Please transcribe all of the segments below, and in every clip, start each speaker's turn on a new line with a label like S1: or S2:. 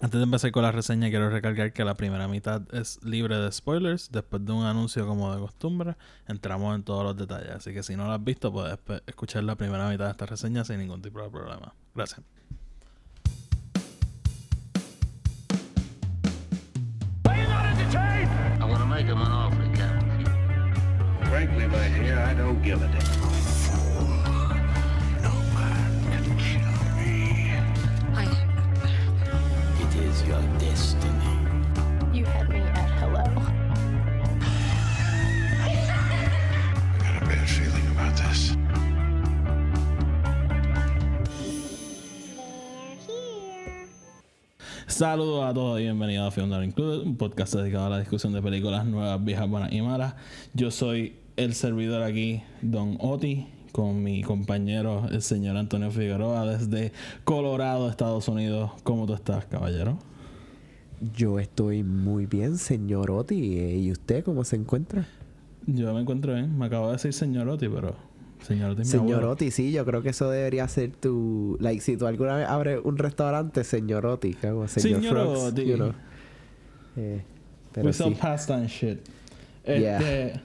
S1: Antes de empezar con la reseña, quiero recalcar que la primera mitad es libre de spoilers. Después de un anuncio como de costumbre, entramos en todos los detalles. Así que si no lo has visto, puedes escuchar la primera mitad de esta reseña sin ningún tipo de problema. Gracias. Frankly, my dear, I don't give a damn. Saludos a todos y bienvenidos a Film Not Included, un podcast dedicado a la discusión de películas nuevas, viejas, buenas y malas. Yo soy el servidor aquí, Don Oti, con mi compañero, el señor Antonio Figueroa, desde Colorado, Estados Unidos. ¿Cómo tú estás, caballero?
S2: Yo estoy muy bien, señor Oti. ¿Y usted cómo se encuentra?
S1: Yo me encuentro bien. Me acabo de decir señor Oti, pero
S2: Señor Señorotti, sí, yo creo que eso debería ser tu. Like, si tú alguna vez abres un restaurante, señorotti, como señor Señorotti. You know.
S1: eh, We sí. pasta and shit. Este,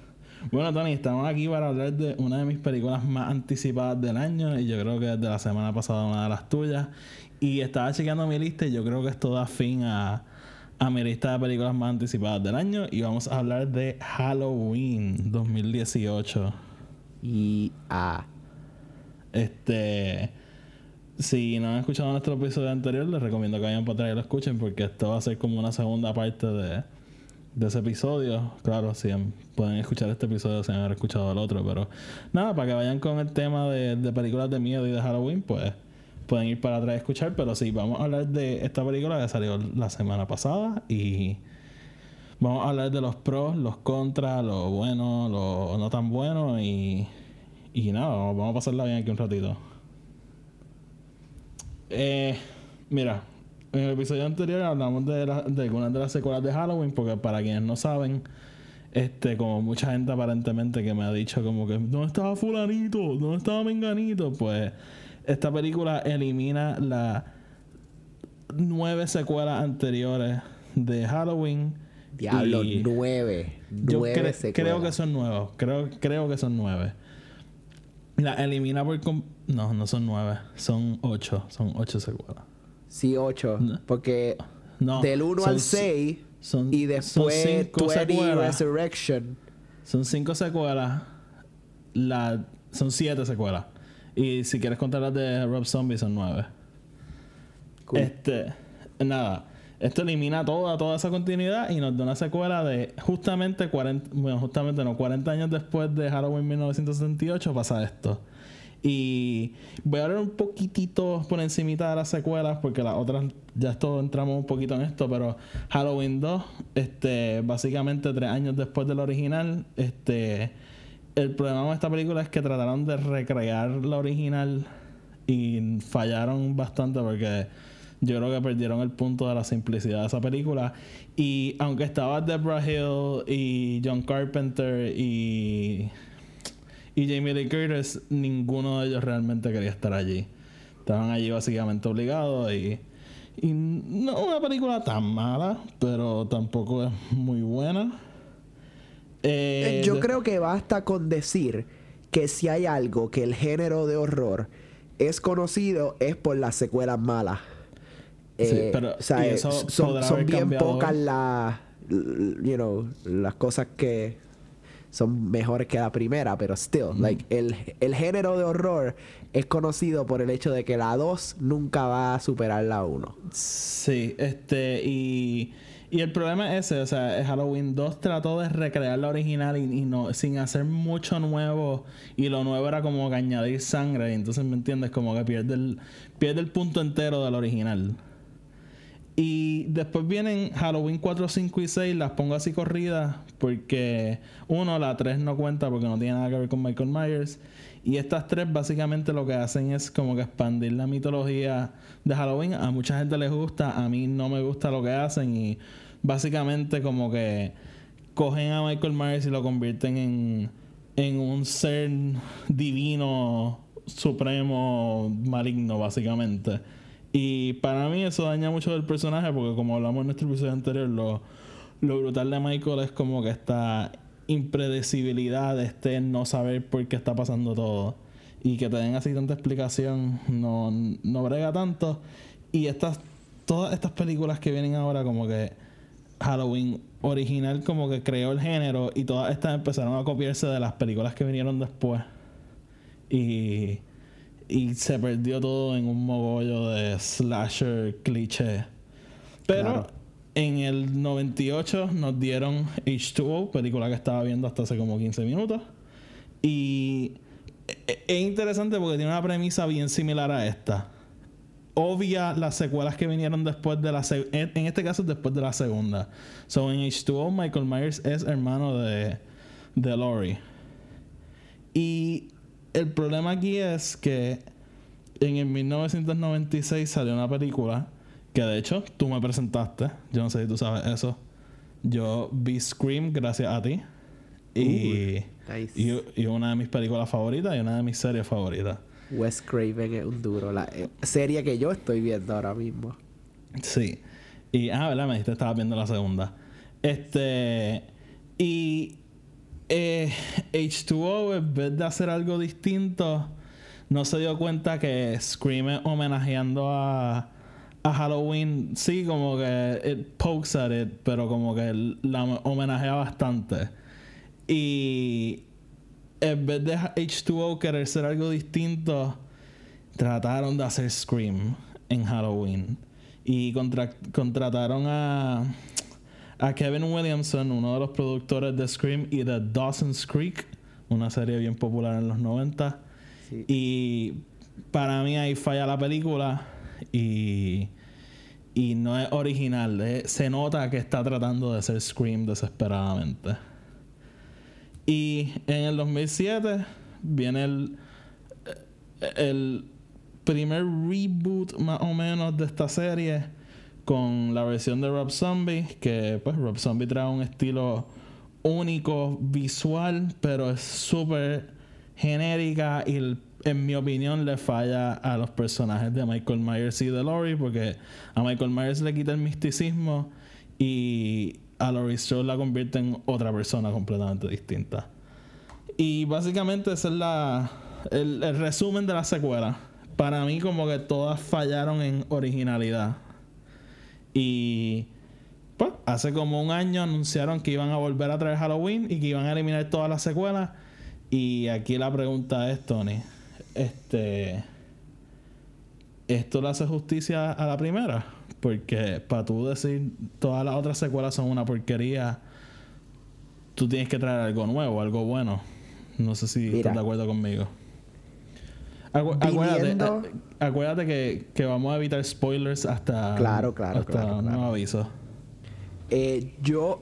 S1: Bueno, Tony, estamos aquí para hablar de una de mis películas más anticipadas del año y yo creo que desde la semana pasada una de las tuyas. Y estaba chequeando mi lista y yo creo que esto da fin a, a mi lista de películas más anticipadas del año y vamos a hablar de Halloween 2018
S2: y A.
S1: Este. Si no han escuchado nuestro episodio anterior, les recomiendo que vayan para atrás y lo escuchen porque esto va a ser como una segunda parte de, de ese episodio. Claro, si pueden escuchar este episodio sin haber escuchado el otro, pero nada, para que vayan con el tema de, de películas de miedo y de Halloween, pues pueden ir para atrás y escuchar. Pero sí, vamos a hablar de esta película que salió la semana pasada y vamos a hablar de los pros, los contras, lo bueno, lo no tan bueno y y nada, vamos a pasarla bien aquí un ratito. Eh, mira, en el episodio anterior hablamos de, algunas de las secuelas de Halloween, porque para quienes no saben, este, como mucha gente aparentemente que me ha dicho como que ¿dónde estaba fulanito? ¿Dónde estaba menganito? Pues esta película elimina las nueve secuelas anteriores de Halloween.
S2: Diablo, nueve.
S1: Yo creo que son nuevos. Creo, creo que son nueve. La elimina por... No, no son nueve. Son ocho. Son ocho secuelas.
S2: Sí, ocho. Porque del 1 al 6 son, y después
S1: son cinco Resurrection. Son cinco secuelas. La, son siete secuelas. Y si quieres contar las de Rob Zombie son nueve. Este... Nada. Esto elimina toda, toda esa continuidad y nos da una secuela de justamente 40, bueno, justamente no, 40 años después de Halloween 1978 pasa esto. Y voy a hablar un poquitito por encimita de las secuelas porque las otras ya esto entramos un poquito en esto, pero Halloween 2, este, básicamente tres años después del original, este, el problema con esta película es que trataron de recrear la original y fallaron bastante porque yo creo que perdieron el punto de la simplicidad de esa película. Y aunque estaba Deborah Hill y John Carpenter y, y Jamie Lee Curtis, ninguno de ellos realmente quería estar allí. Estaban allí básicamente obligados y, y no una película tan mala, pero tampoco es muy buena.
S2: Eh, yo creo que basta con decir que si hay algo que el género de horror es conocido es por las secuelas malas. Eh, pero son, bien pocas las, you know, las cosas que son mejores que la primera, pero still, like, el, el, género de horror es conocido por el hecho de que la 2 nunca va a superar la 1.
S1: Sí, este, y, y el problema es ese, o sea, Halloween 2 trató de recrear la original y, no, sin hacer mucho nuevo, y lo nuevo era como que añadir sangre, y entonces, ¿me entiendes? Como que pierde el, pierde el punto entero del original. Y después vienen Halloween 4, 5 y 6, las pongo así corridas porque uno, la 3 no cuenta porque no tiene nada que ver con Michael Myers. Y estas tres básicamente lo que hacen es como que expandir la mitología de Halloween. A mucha gente les gusta, a mí no me gusta lo que hacen y básicamente como que cogen a Michael Myers y lo convierten en, en un ser divino, supremo, maligno básicamente Y para mí eso daña mucho del personaje porque como hablamos en nuestro episodio anterior, lo, lo brutal de Michael es como que esta impredecibilidad de este no saber por qué está pasando todo. Y que te den así tanta explicación no, no brega tanto. Y estas, todas estas películas que vienen ahora como que Halloween original como que creó el género y todas estas empezaron a copiarse de las películas que vinieron después. Y, y se perdió todo en un mogollo de slasher cliché. Pero en el 98 nos dieron H2O, película que estaba viendo hasta hace como 15 minutos. Y e, e, es interesante porque tiene una premisa bien similar a esta obvia las secuelas que vinieron después de la en este caso después de la segunda. So en H2O Michael Myers es hermano de de Laurie. Y el problema aquí es que en el 1996 salió una película que de hecho tú me presentaste, yo no sé si tú sabes eso. Yo vi Scream gracias a ti. Y, y, y una de mis películas favoritas y una de mis series favoritas.
S2: Wes Craven es un duro. La eh, serie que yo estoy viendo ahora mismo.
S1: Sí. Y, ah, ¿verdad? Me dijiste estaba viendo la segunda. Este. Y. Eh, H2O, en vez de hacer algo distinto, no se dio cuenta que Scream homenajeando a. A Halloween, sí, como que it pokes at it, pero como que la homenajea bastante. Y en vez de H2O querer ser algo distinto, trataron de hacer Scream en Halloween. Y contrataron a, a Kevin Williamson, uno de los productores de Scream y de Dawson's Creek, una serie bien popular en los 90. Y para mí ahí falla la película y, y no es original. Eh, se nota que está tratando de ser Scream desesperadamente. Y en el 2007 viene el, el primer reboot más o menos de esta serie con la versión de Rob Zombie, que pues Rob Zombie trae un estilo único visual, pero es súper genérica y en mi opinión le falla a los personajes de Michael Myers y de Laurie porque a Michael Myers le quita el misticismo y a Laurie Strode la convierte en otra persona completamente distinta. Y básicamente ese es la, el, resumen de la secuela. Para mí como que todas fallaron en originalidad. Y pues hace como un año anunciaron que iban a volver a traer Halloween y que iban a eliminar todas las secuelas. Y aquí la pregunta es, Tony, este, ¿esto le hace justicia a la primera? Porque para tú decir todas las otras secuelas son una porquería, tú tienes que traer algo nuevo, algo bueno. No sé si estás de acuerdo conmigo. Acuérdate, que, vamos a evitar spoilers hasta,
S2: claro, claro,
S1: hasta un nuevo aviso.
S2: Eh, yo,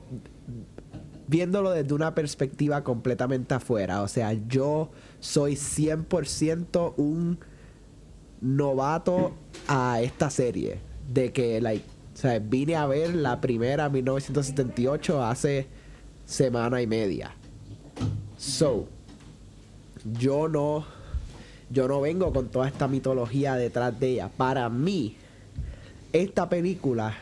S2: viéndolo desde una perspectiva completamente afuera, o sea, yo soy 100% un novato a esta serie de que, like, o sea, vine a ver la primera 1978 hace semana y media. So, yo no, yo no vengo con toda esta mitología detrás de ella. Para mí, esta película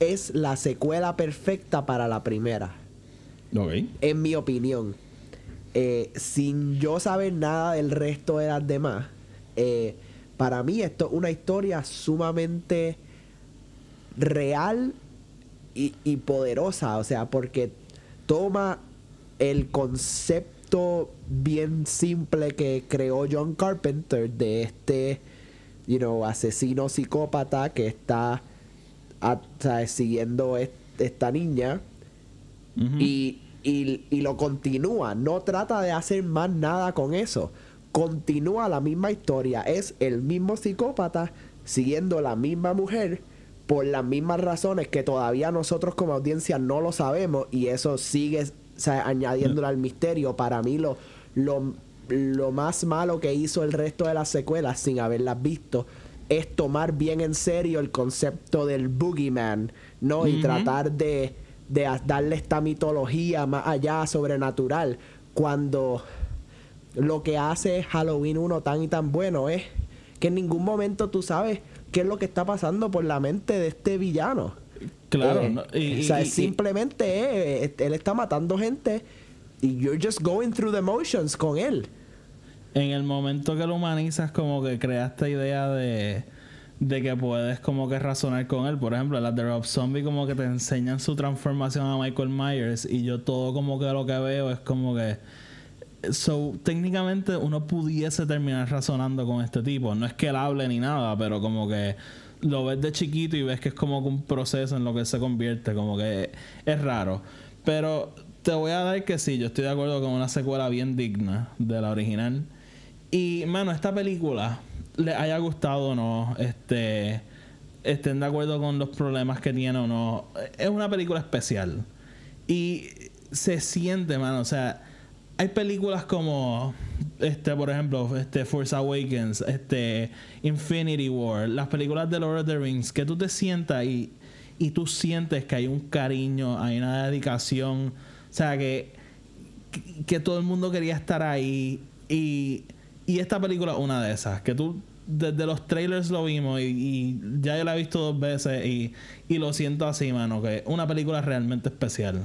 S2: es la secuela perfecta para la primera. En mi opinión. Eh, sin yo saber nada del resto de las demás. Eh, para mí esto es una historia sumamente real y, poderosa, o sea, porque toma el concepto bien simple que creó John Carpenter de este, you know, asesino psicópata que está siguiendo esta niña. Y, y, y lo continúa, no trata de hacer más nada con eso. Continúa la misma historia. Es el mismo psicópata siguiendo la misma mujer por las mismas razones que todavía nosotros como audiencia no lo sabemos y eso sigue añadiéndole al misterio. Para mí lo, lo, más malo que hizo el resto de las secuelas sin haberlas visto es tomar bien en serio el concepto del boogeyman, ¿no? Y tratar de, de darle esta mitología más allá sobrenatural cuando lo que hace Halloween 1 tan y tan bueno es que en ningún momento tú sabes qué es lo que está pasando por la mente de este villano.
S1: Claro,
S2: eh, o sea, simplemente él está matando gente y you're just going through the motions con él.
S1: En el momento que lo humanizas, como que crea esta idea de, de que puedes como que razonar con él. Por ejemplo, las de Rob Zombie como que te enseñan su transformación a Michael Myers y yo todo como que lo que veo es como que... So, técnicamente uno pudiese terminar razonando con este tipo. No es que él hable ni nada, pero como que lo ves de chiquito y ves que es como un proceso en lo que se convierte, como que es raro. Pero te voy a dar que sí, yo estoy de acuerdo con una secuela bien digna de la original. Y, mano, esta película, le haya gustado o no, este, estén de acuerdo con los problemas que tiene o no, es una película especial. Y se siente, mano, o sea, hay películas como este por ejemplo este Force Awakens este Infinity War las películas de Lord of the Rings que tú te sientas y, y tú sientes que hay un cariño hay una dedicación o sea que que, todo el mundo quería estar ahí y, y esta película es una de esas que tú desde los trailers lo vimos y, ya yo la he visto dos veces y, y lo siento así mano que una película realmente especial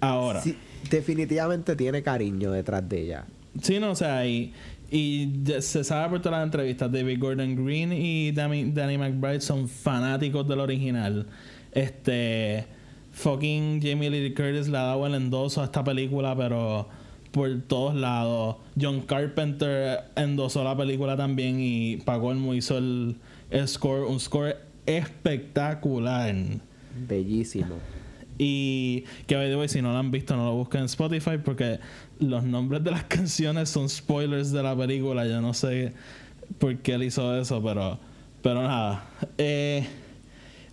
S1: ahora
S2: definitivamente tiene cariño detrás de ella.
S1: Sí, no, o sea, y, y se sabe por todas las entrevistas, David Gordon Green y Danny, Danny McBride son fanáticos del original. Este, fucking Jamie Lee Curtis le ha dado el endoso a esta película, pero por todos lados. John Carpenter endosó la película también y pagó el hizo el, el score, un score espectacular.
S2: Bellísimo.
S1: Y que by si no lo han visto, no lo busquen en Spotify porque los nombres de las canciones son spoilers de la película. Yo no sé por qué él hizo eso, pero, pero nada. Eh,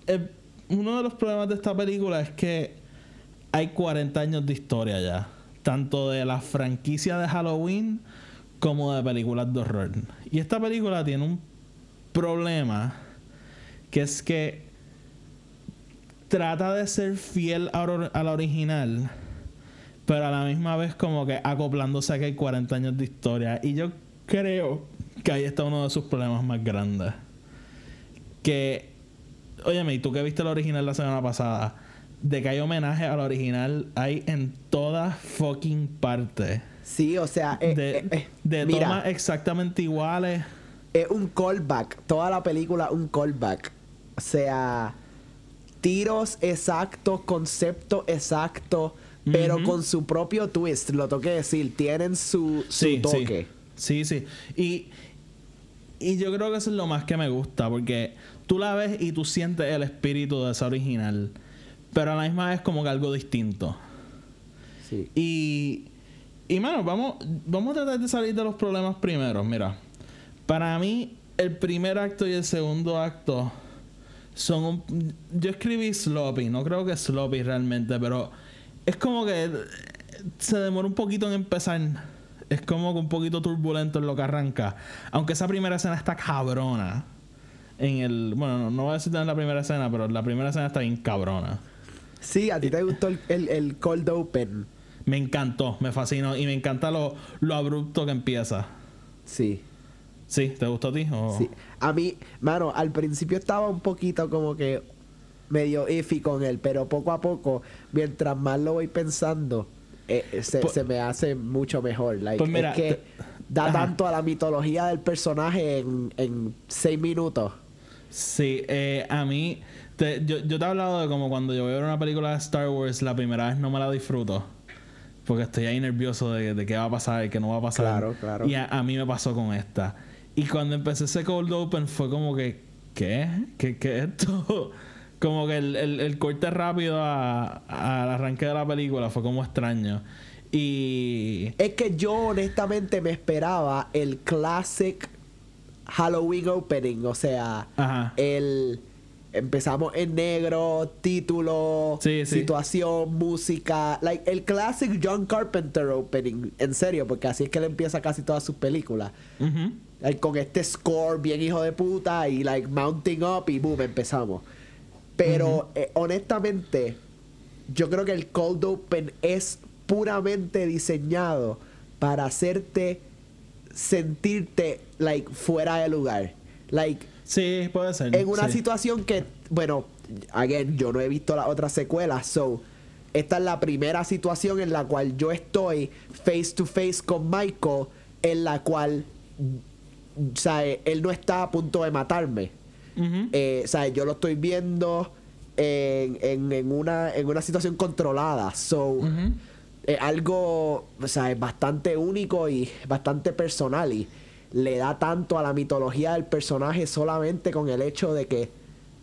S1: eh, uno de los problemas de esta película es que hay 40 años de historia ya, tanto de la franquicia de Halloween como de películas de horror. Y esta película tiene un problema que es que trata de ser fiel a, la original, pero a la misma vez como que acoplándose a que hay 40 años de historia. Y yo creo que ahí está uno de sus problemas más grandes. Que, óyeme, ¿y tú que viste la original la semana pasada? De que hay homenaje a la original, hay en todas fucking partes.
S2: Sí, o sea,
S1: eh, de, eh, eh, tomas exactamente iguales.
S2: Es un callback. Toda la película, un callback. O sea, tiros exactos, concepto exacto, pero con su propio twist, lo toqué decir, tienen su, toque.
S1: Sí. sí, Y, y yo creo que eso es lo más que me gusta, porque tú la ves y tú sientes el espíritu de esa original, pero a la misma vez como que algo distinto. Sí. Y, y mano, vamos, vamos a tratar de salir de los problemas primero. Mira, para mí, el primer acto y el segundo acto son un, yo escribí sloppy, no creo que sloppy realmente, pero es como que se demora un poquito en empezar. Es como que un poquito turbulento en lo que arranca. Aunque esa primera escena está cabrona. En el. Bueno, no, voy a decir en la primera escena, pero la primera escena está bien cabrona.
S2: Sí, a ti te gustó el, el, cold open.
S1: Me encantó, me fascinó y me encanta lo, lo abrupto que empieza.
S2: Sí.
S1: Sí, ¿te gustó a ti?
S2: Sí. A mí, mano, al principio estaba un poquito como que medio iffy con él, pero poco a poco, mientras más lo voy pensando, eh, eh, pues se, me hace mucho mejor. Like, pues es que da tanto a la mitología del personaje en, seis minutos.
S1: Sí, eh, a mí, yo, yo te he hablado de como cuando yo veo una película de Star Wars, la primera vez no me la disfruto. Porque estoy ahí nervioso de, de qué va a pasar y qué no va a pasar.
S2: Claro, claro.
S1: Y a mí me pasó con esta. Y cuando empecé ese cold open fue como que, ¿qué? ¿Qué, qué es esto? Como que el, el, corte rápido al arranque de la película fue como extraño. Y.
S2: Es que yo honestamente me esperaba el classic Halloween opening. O sea, el. Empezamos en negro, título, situación, música. Like el classic John Carpenter opening. En serio, porque así es que él empieza casi todas sus películas con este score bien hijo de puta y like mounting up y boom, empezamos. Pero eh, honestamente, yo creo que el cold open es puramente diseñado para hacerte sentirte, like, fuera de lugar. Like,
S1: sí, puede ser.
S2: En una situación que, bueno, again, yo no he visto las otras secuelas, so esta es la primera situación en la cual yo estoy face to face con Michael, en la cual, o sea, él no está a punto de matarme. Eh, o sea, yo lo estoy viendo en, en, una, en una situación controlada. So, es algo, o sea, es bastante único y bastante personal y le da tanto a la mitología del personaje solamente con el hecho de que,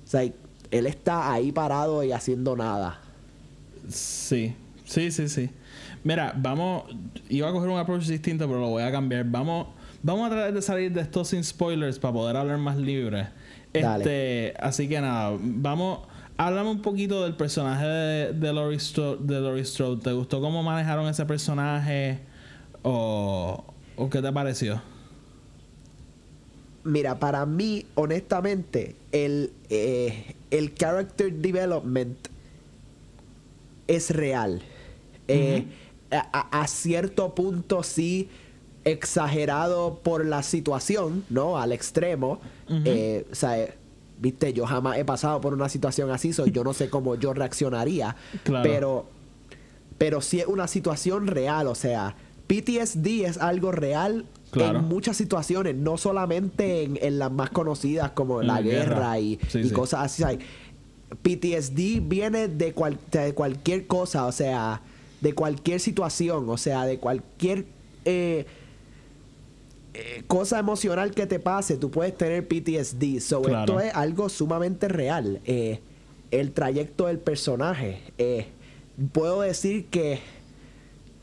S2: o sea, él está ahí parado y haciendo nada.
S1: Sí, sí, sí, sí. Mira, vamos, iba a coger un approach distinto, pero lo voy a cambiar. Vamos, vamos a tratar de salir de esto sin spoilers para poder hablar más libre. Este, así que nada, vamos, háblame un poquito del personaje de, de Laurie Strode. ¿Te gustó cómo manejaron ese personaje o, o qué te pareció?
S2: Mira, para mí, honestamente, el, eh, el character development es real. Eh, a, cierto punto sí exagerado por la situación, ¿no? Al extremo. Eh, o sea, viste, yo jamás he pasado por una situación así, so yo no sé cómo yo reaccionaría. Pero, pero sí es una situación real, o sea, PTSD es algo real en muchas situaciones, no solamente en, las más conocidas como la, guerra, y, cosas así. PTSD viene de, cualquier cosa, o sea, de cualquier situación, o sea, de cualquier eh, eh, cosa emocional que te pase, tú puedes tener PTSD. So, esto es algo sumamente real. Eh, el trayecto del personaje. puedo decir que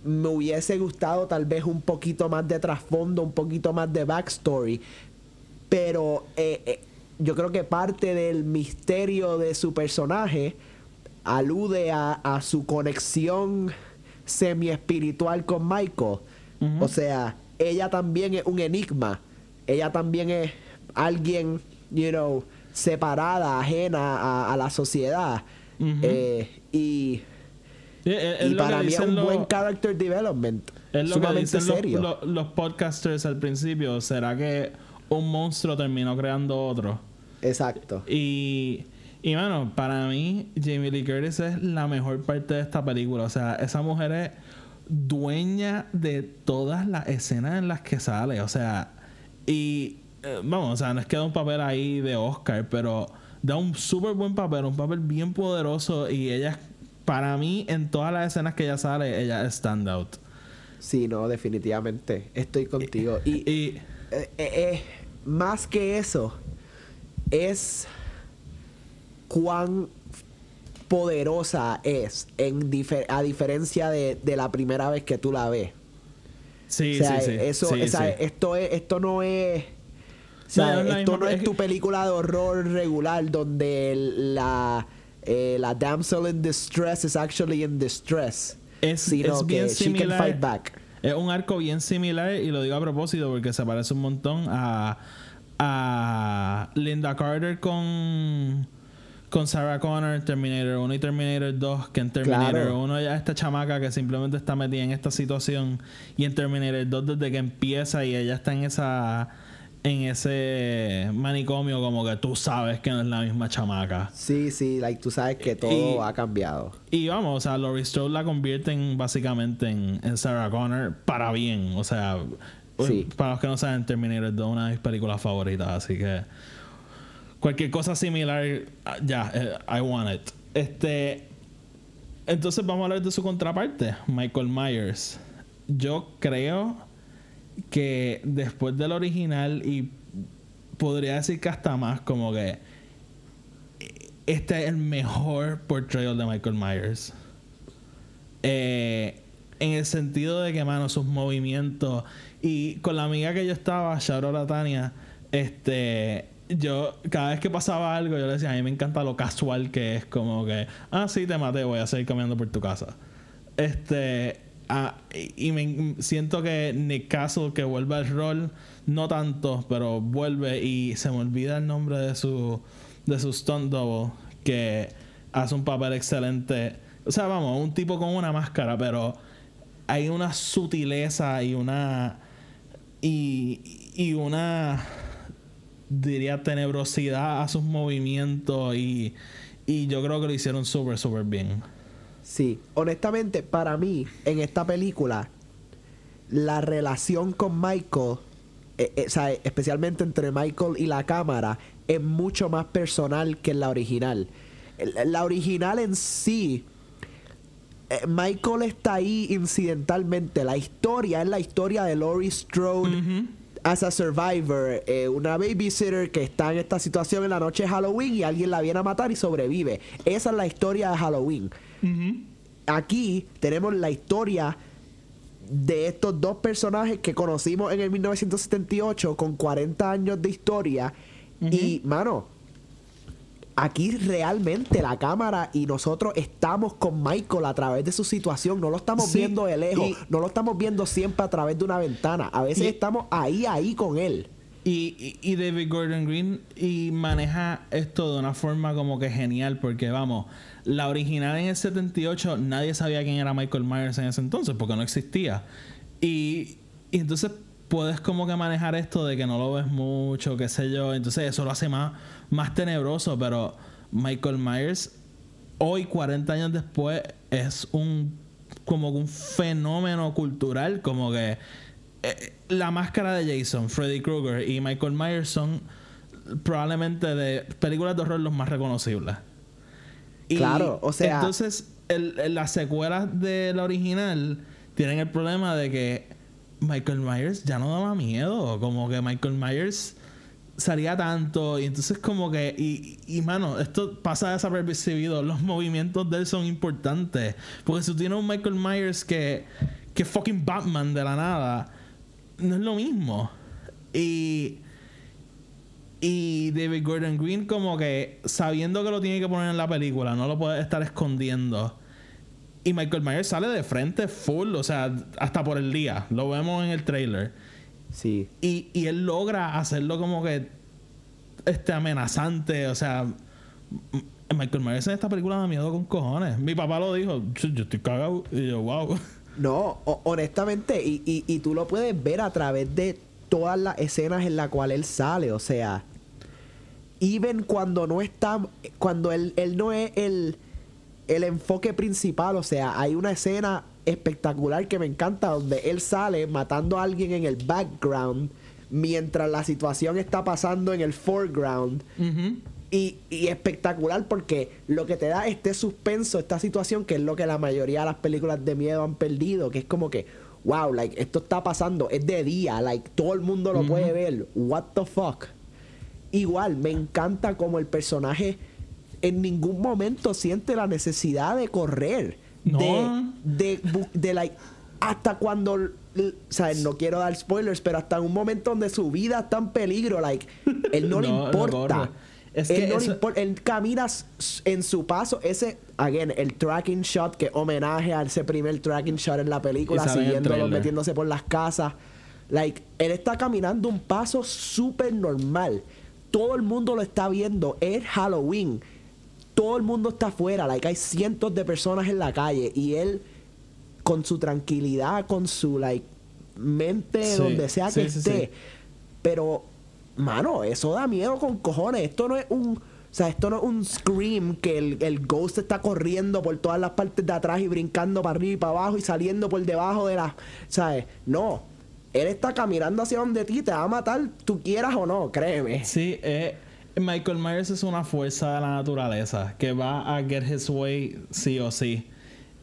S2: me hubiese gustado tal vez un poquito más de trasfondo, un poquito más de backstory. Pero yo creo que parte del misterio de su personaje alude a, su conexión semi-espiritual con Michael. O sea, ella también es un enigma. Ella también es alguien, you know, separada, ajena a, la sociedad. Eh, y, para mí es un buen character development.
S1: Es lo que dicen serio. los podcasters al principio. ¿Será que un monstruo terminó creando otro?
S2: Exacto.
S1: Y, y bueno, para mí, Jamie Lee Curtis es la mejor parte de esta película. O sea, esa mujer es dueña de todas las escenas en las que sale. O sea, y eh, vamos, o sea, no es que da un papel ahí de Oscar, pero da un súper buen papel, un papel bien poderoso. Y ella, para mí, en todas las escenas que ella sale, ella es standout.
S2: Sí, no, definitivamente. Ey contigo. Y, y eh, eh, más que eso, es cuán poderosa es en a diferencia de, la primera vez que tú la ves.
S1: Sí, sí, sí.
S2: Eso, Esto, es, esto no es... esto no es tu película de horror regular donde la, eh, la damsel in distress is actually in distress.
S1: Es, sino bien que similar. She can fight back. Es un arco bien similar y lo digo a propósito porque se parece un montón a a Linda Carter con con Sarah Connor Terminator 1 y Terminator 2 que en Terminator 1 ya esta chamaca que simplemente está metida en esta situación y en Terminator 2 desde que empieza y ella está en esa en ese manicomio como que tú sabes que no es la misma chamaca.
S2: Sí, sí, like tú sabes que todo ha cambiado.
S1: Y vamos, o sea, Laurie Strode la convierten básicamente en, en Sarah Connor para bien, o sea, para los que no saben, Terminator es una de mis películas favoritas, así que cualquier cosa similar, ah, ya, eh, I want it. Este, entonces vamos a hablar de su contraparte, Michael Myers. Yo creo que después del original y podría decir que hasta más como que este es el mejor portrayal de Michael Myers. Eh, en el sentido de que, mano, sus movimientos y con la amiga que yo estaba, Sharon Tania, este, yo, cada vez que pasaba algo, yo le decía, a mí me encanta lo casual que es, como que, ah, sí, te maté, voy a seguir caminando por tu casa. Este, ah, y, me siento que Nick Castle, que vuelve al rol, no tanto, pero vuelve y se me olvida el nombre de su, de su stunt double, que hace un papel excelente. O sea, vamos, un tipo con una máscara, pero hay una sutileza y una y, y una, diría, tenebrosidad a sus movimientos y, y yo creo que lo hicieron súper, súper bien.
S2: Sí, honestamente, para mí, en esta película, la relación con Michael, eh, eh, o sea, especialmente entre Michael y la cámara, es mucho más personal que en la original. La original en sí, eh, Michael está ahí incidentalmente. La historia es la historia de Laurie Strode. As a survivor, una babysitter que está en esta situación en la noche de Halloween y alguien la viene a matar y sobrevive. Esa es la historia de Halloween. Aquí tenemos la historia de estos dos personajes que conocimos en el 1978 con 40 años de historia. Y, mano, aquí realmente la cámara y nosotros estamos con Michael a través de su situación. No lo estamos viendo de lejos, no lo estamos viendo siempre a través de una ventana. A veces estamos ahí, ahí con él.
S1: Y, y, David Gordon Green y maneja esto de una forma como que genial porque vamos, la original en el 78 nadie sabía quién era Michael Myers en ese entonces porque no existía. Y, y entonces puedes como que manejar esto de que no lo ves mucho, qué sé yo. Entonces eso lo hace más, más tenebroso, pero Michael Myers hoy 40 años después es un como un fenómeno cultural como que eh, la máscara de Jason, Freddy Krueger y Michael Myers son probablemente de películas de horror los más reconocibles.
S2: claro, o sea.
S1: Entonces, las secuelas de la original tienen el problema de que Michael Myers ya no daba miedo. Como que Michael Myers salía tanto y entonces como que y, y mano esto pasa desapercibido los movimientos de él son importantes porque si tú tienes un Michael Myers que que fucking Batman de la nada no es lo mismo. Y. Y David Gordon Green, como que sabiendo que lo tiene que poner en la película, no lo puede estar escondiendo. Y Michael Myers sale de frente full, o sea, hasta por el día. Lo vemos en el trailer.
S2: Sí.
S1: Y, y él logra hacerlo como que. Este amenazante, o sea. Michael Myers en esta película da miedo con cojones. Mi papá lo dijo, yo estoy cagado. Y yo, wow.
S2: No, honestamente, y, y, y, tú lo puedes ver a través de todas las escenas en las cuales él sale, o sea, even cuando no está, cuando él, él no es el, el enfoque principal, o sea, hay una escena espectacular que me encanta donde él sale matando a alguien en el background mientras la situación está pasando en el foreground. Y, espectacular porque lo que te da este suspenso, esta situación, que es lo que la mayoría de las películas de miedo han perdido, que es como que, wow, like, esto está pasando, es de día, like, todo el mundo lo puede ver, what the fuck. Igual, me encanta como el personaje en ningún momento siente la necesidad de correr. No. De, de, like, hasta cuando o sea, no quiero dar spoilers, pero hasta un momento donde su vida está en peligro, like, él no, le importa. Es que él, camina en su paso. Ese, again, el tracking shot que homenaje a ese primer tracking shot en la película, siguiéndolo, metiéndose por las casas. Like, él está caminando un paso súper normal. Todo el mundo lo está viendo. Es Halloween. Todo el mundo está afuera. Like, hay cientos de personas en la calle. Y él, con su tranquilidad, con su like mente, donde sea que esté. Pero mano, eso da miedo con cojones. Esto no es un. O sea, esto no es un scream que el, el, ghost está corriendo por todas las partes de atrás y brincando para arriba y para abajo y saliendo por debajo de la. ¿Sabes? No. Él está caminando hacia donde ti, te va a matar, tú quieras o no, créeme.
S1: Sí, eh, Michael Myers es una fuerza de la naturaleza que va a get his way sí o sí.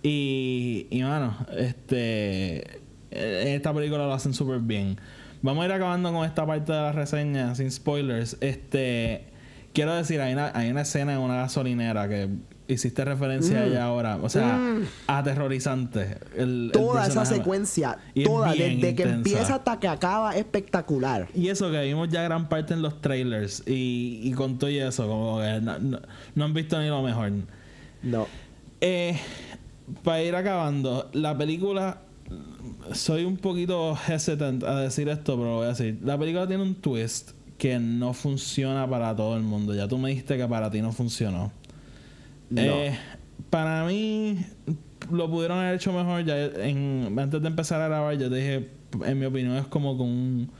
S1: Y, y mano, este. En esta película lo hacen súper bien. Vamos a ir acabando con esta parte de la reseña sin spoilers. Este. Quiero decir, hay una, hay una escena en una gasolinera que hiciste referencia a ella mm. ahora. O sea, mm. aterrorizante.
S2: toda esa secuencia, toda, desde que empieza hasta que acaba, espectacular.
S1: Y eso que vimos ya gran parte en los trailers. Y, y con todo y eso, como que no, han visto ni lo mejor.
S2: No.
S1: Eh, para ir acabando, la película soy un poquito hesitant a decir esto, pero lo voy a decir. La película tiene un twist que no funciona para todo el mundo. Ya tú me dijiste que para ti no funcionó. Eh, para mí lo pudieron haber hecho mejor. Ya en, antes de empezar a grabar, yo dije, en mi opinión es como con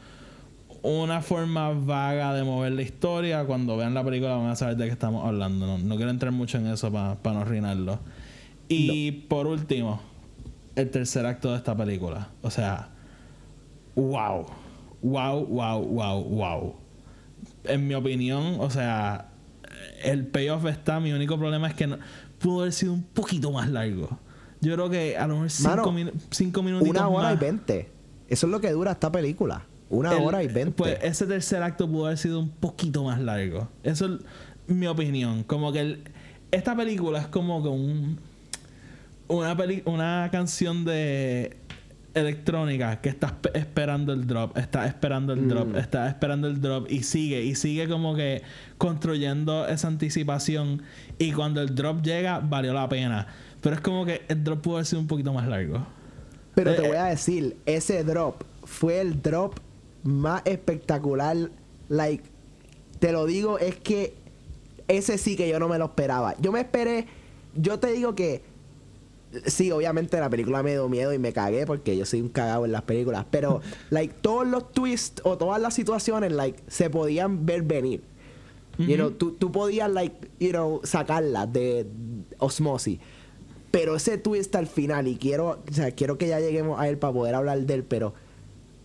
S1: una forma vaga de mover la historia. Cuando vean la película van a saber de qué estamos hablando. No, quiero entrar mucho en eso para no arruinarlo. Y por último, el tercer acto de esta película. O sea, wow. Wow, wow, wow, wow. En mi opinión, o sea, el payoff está. Mi único problema es que no, pudo haber sido un poquito más largo. Yo creo que a lo mejor cinco, cinco minutos.
S2: Una hora y veinte. Eso es lo que dura esta película. Una hora y veinte.
S1: Pues ese tercer acto pudo haber sido un poquito más largo. Eso es mi opinión. Como que esta película es como que un, una, una canción de electrónica que estás esperando el drop, está esperando el drop, mm. está esperando el drop y sigue, y sigue como que construyendo esa anticipación y cuando el drop llega valió la pena. Pero es como que el drop pudo haber sido un poquito más largo.
S2: Pero te eh, voy a decir, ese drop fue el drop más espectacular. Like, te lo digo, es que ese sí que yo no me lo esperaba. Yo me esperé, yo te digo que sí, obviamente la película me dio miedo y me cagué porque yo soy un cagado en las películas, pero like todos los twists o todas las situaciones like se podían ver venir. You know, tú, tú podías like, you know, sacarlas de osmosis. Pero ese twist al final y quiero, o sea, quiero que ya lleguemos a él para poder hablar de él, pero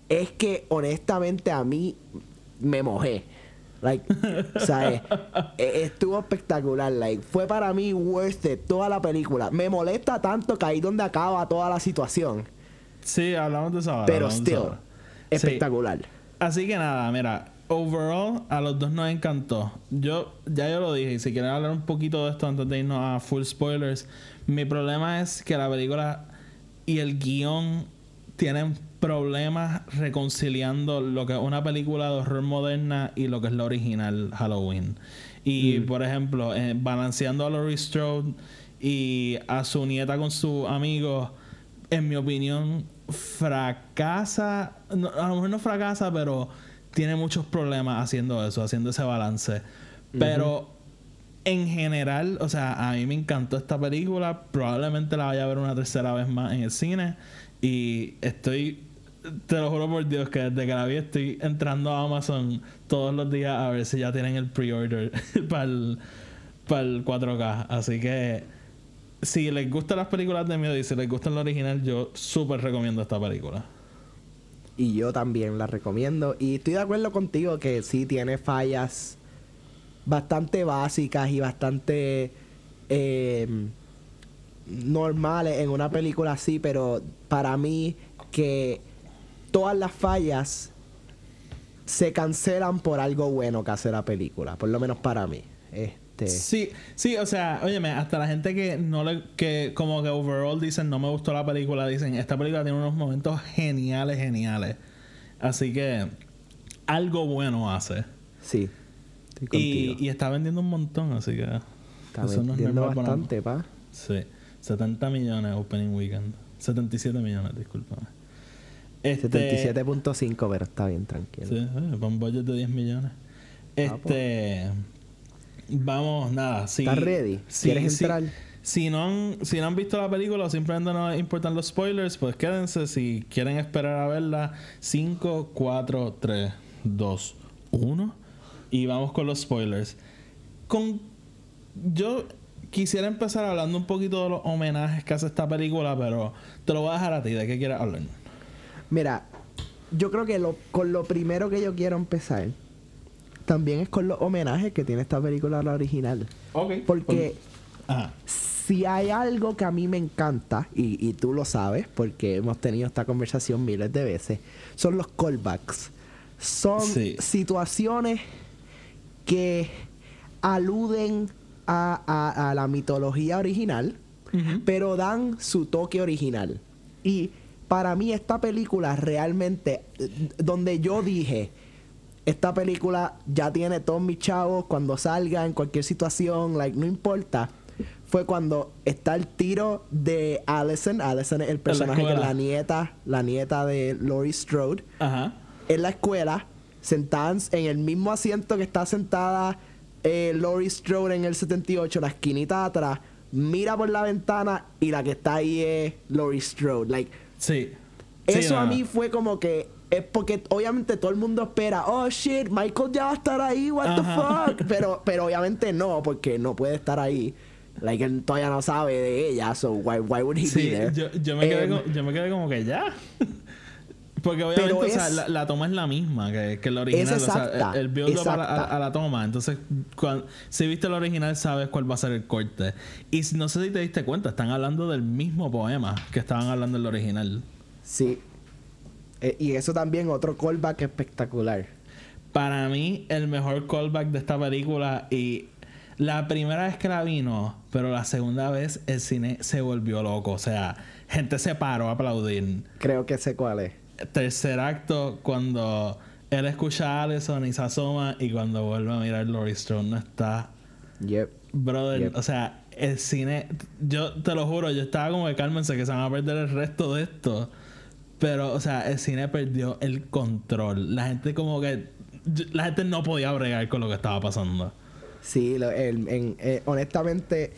S2: es que honestamente a mí me mojé. Like, ¿sabes? E, estuvo espectacular. Like, fue para mí worth it toda la película. Me molesta tanto que ahí donde acaba toda la situación.
S1: Sí, hablamos de eso.
S2: Pero still, espectacular.
S1: Así que nada, mira, overall a los dos nos encantó. Yo, ya yo lo dije, y si quieren hablar un poquito de esto antes de irnos a full spoilers, mi problema es que la película y el guion tienen problemas reconciliando lo que es una película de horror moderna y lo que es la original Halloween. Y mm. por ejemplo, eh, balanceando a Laurie Strode y a su nieta con su amigo, en mi opinión, fracasa. a lo mejor no fracasa, pero tiene muchos problemas haciendo eso, haciendo ese balance. Pero en general, o sea, a mí me encantó esta película. Probablemente la vaya a ver una tercera vez más en el cine. Y estoy te lo juro por Dios que desde que la vi estoy entrando a Amazon todos los días a ver si ya tienen el pre-order para el, para el 4K. Así que si les gustan las películas de miedo y si les gusta el original, yo súper recomiendo esta película.
S2: Y yo también la recomiendo. Y estoy de acuerdo contigo que sí tiene fallas bastante básicas y bastante eh, normales en una película así, pero para mí que todas las fallas se cancelan por algo bueno que hace la película, por lo menos para mí. Este...
S1: Sí, sí, o sea, óyeme, hasta la gente que no le, que como que overall dicen no me gustó la película, dicen esta película tiene unos momentos geniales, geniales. Así que algo bueno hace.
S2: Sí.
S1: Y, y, está vendiendo un montón, así que.
S2: Está vendiendo bastante, pa.
S1: Sí. 70 millones opening weekend. 77 millones, discúlpame.
S2: 77.5, este, pero está bien, tranquilo.
S1: Sí, eh, un budget de 10 millones. Este. vamos, nada. Si,
S2: ¿Estás ready? ¿Quieres entrar?
S1: Si no, han, si no han visto la película o simplemente no les importan los spoilers, pues quédense. Si quieren esperar a verla, 5, 4, 3, 2, 1. Y vamos con los spoilers. Con. Yo quisiera empezar hablando un poquito de los homenajes que hace esta película, pero te lo voy a dejar a ti. ¿De qué quieres hablar?
S2: Mira, yo creo que lo, con lo primero que yo quiero empezar también es con los homenajes que tiene esta película a la original.
S1: Ok.
S2: Porque si hay algo que a mí me encanta, y, y, tú lo sabes, porque hemos tenido esta conversación miles de veces, son los callbacks. Son situaciones que aluden a, a, la mitología original, pero dan su toque original. Y para mí esta película realmente, donde yo dije, esta película ya tiene todos mis chavos cuando salga en cualquier situación, like, no importa. Fue cuando está el tiro de Allison. Allison es el personaje que es la nieta, la nieta de Laurie Strode. Ajá. En la escuela, sentada en el mismo asiento que está sentada eh, Laurie Strode en el 78, la esquinita atrás. Mira por la ventana y la que está ahí es Laurie Strode. Like,
S1: Sí.
S2: Eso a mí fue como que es porque obviamente todo el mundo espera, oh shit, Michael ya va a estar ahí, what the fuck. Pero, pero obviamente no, porque no puede estar ahí. Like, él todavía no sabe de ella, so why, why would he be there?
S1: Yo, yo, me quedé em, yo me quedé como que ya. Porque obviamente, o sea, la, toma es la misma que, que el original. o sea, el, build up a, la toma. Entonces, si viste el original, sabes cuál va a ser el corte. Y no sé si te diste cuenta, están hablando del mismo poema que estaban hablando en el original.
S2: Sí. Eh, y eso también, otro callback espectacular.
S1: Para mí, el mejor callback de esta película y la primera vez que la vino, pero la segunda vez el cine se volvió loco. O sea, gente se paró a aplaudir.
S2: Creo que sé cuál es
S1: tercer acto cuando él escucha a Allison y se asoma y cuando vuelve a mirar Laurie Strode no está.
S2: Yep.
S1: Brother, o sea, el cine, yo te lo juro, yo estaba como de cálmense que se van a perder el resto de esto. Pero, o sea, el cine perdió el control. La gente como que... La gente no podía bregar con lo que estaba pasando.
S2: Sí, eh, honestamente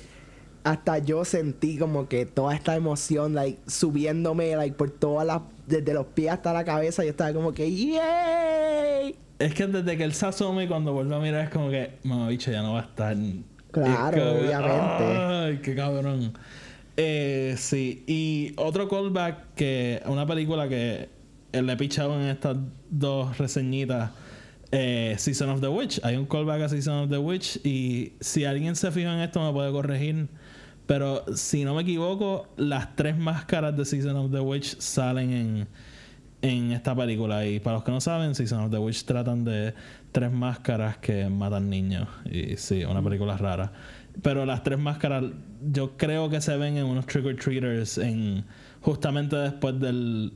S2: hasta yo sentí como que toda esta emoción, like, subiéndome, like, por todas las, desde los pies hasta la cabeza, yo estaba como que, ¡yay!
S1: Es que desde que él se asome cuando vuelve a mirar es como que, mamá bicho, ya no va a estar.
S2: Claro, obviamente.
S1: Ay, qué cabrón. Eh, sí, y otro callback que, una película que le he pichado en estas dos reseñitas. Eh, Season of the Witch. Hay un callback a Season of the Witch. Y si alguien se fija en esto, me puede corregir. Pero si no me equivoco, las tres máscaras de Season of the Witch salen en, en esta película. Y para los que no saben, Season of the Witch tratan de tres máscaras que matan niños. Y sí, una película rara. Pero las tres máscaras yo creo que se ven en unos trick or treaters en justamente después del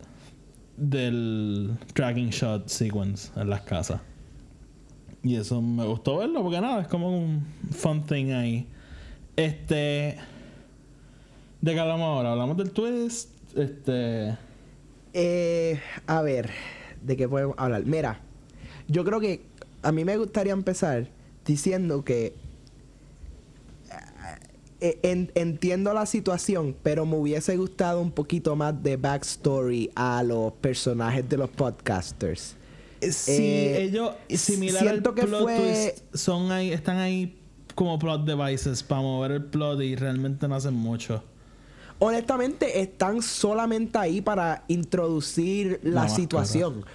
S1: del tracking shot sequence en las casas. Y eso me gustó verlo porque nada, es como un fun thing ahí. Este ¿De qué hablamos ahora? ¿Hablamos del twist? Este.
S2: Eh, a ver, ¿de qué podemos hablar? Mira, yo creo que a mí me gustaría empezar diciendo que eh, entiendo la situación, pero me hubiese gustado un poquito más de backstory a los personajes de los podcasters.
S1: Eh, sí, ellos similar siento que plot fue... son ahí, están ahí como plot devices para mover el plot y realmente no hacen mucho
S2: honestamente están solamente ahí para introducir la, situación.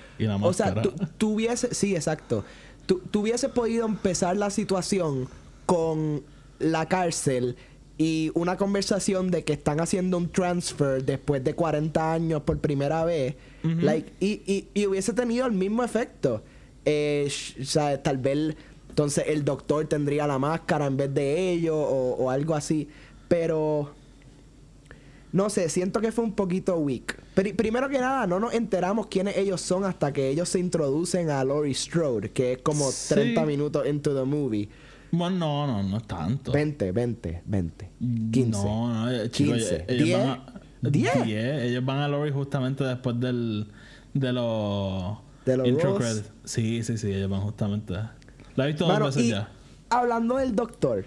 S2: o sea, tú hubiese, sí, exacto. Tú hubiese podido empezar la situación con la cárcel y una conversación de que están haciendo un transfer después de 40 años por primera vez. like, y, y, hubiese tenido el mismo efecto. Eh, o sea, tal vez entonces el doctor tendría la máscara en vez de ellos o, o algo así. Pero no sé, siento que fue un poquito weak. Pero primero que nada, no nos enteramos quiénes ellos son hasta que ellos se introducen a Laurie Strode, que es como 30 minutos into the movie.
S1: Bueno, no, no, no es tanto.
S2: 20, 20, 20. 15. No, no, chicos, 15.
S1: Ellos 10. Van a, 10. 10. Ellos van a Laurie justamente después del de los
S2: de los intro
S1: credits. Sí, sí, sí, ellos van justamente. La he visto dos veces ya.
S2: Hablando del doctor,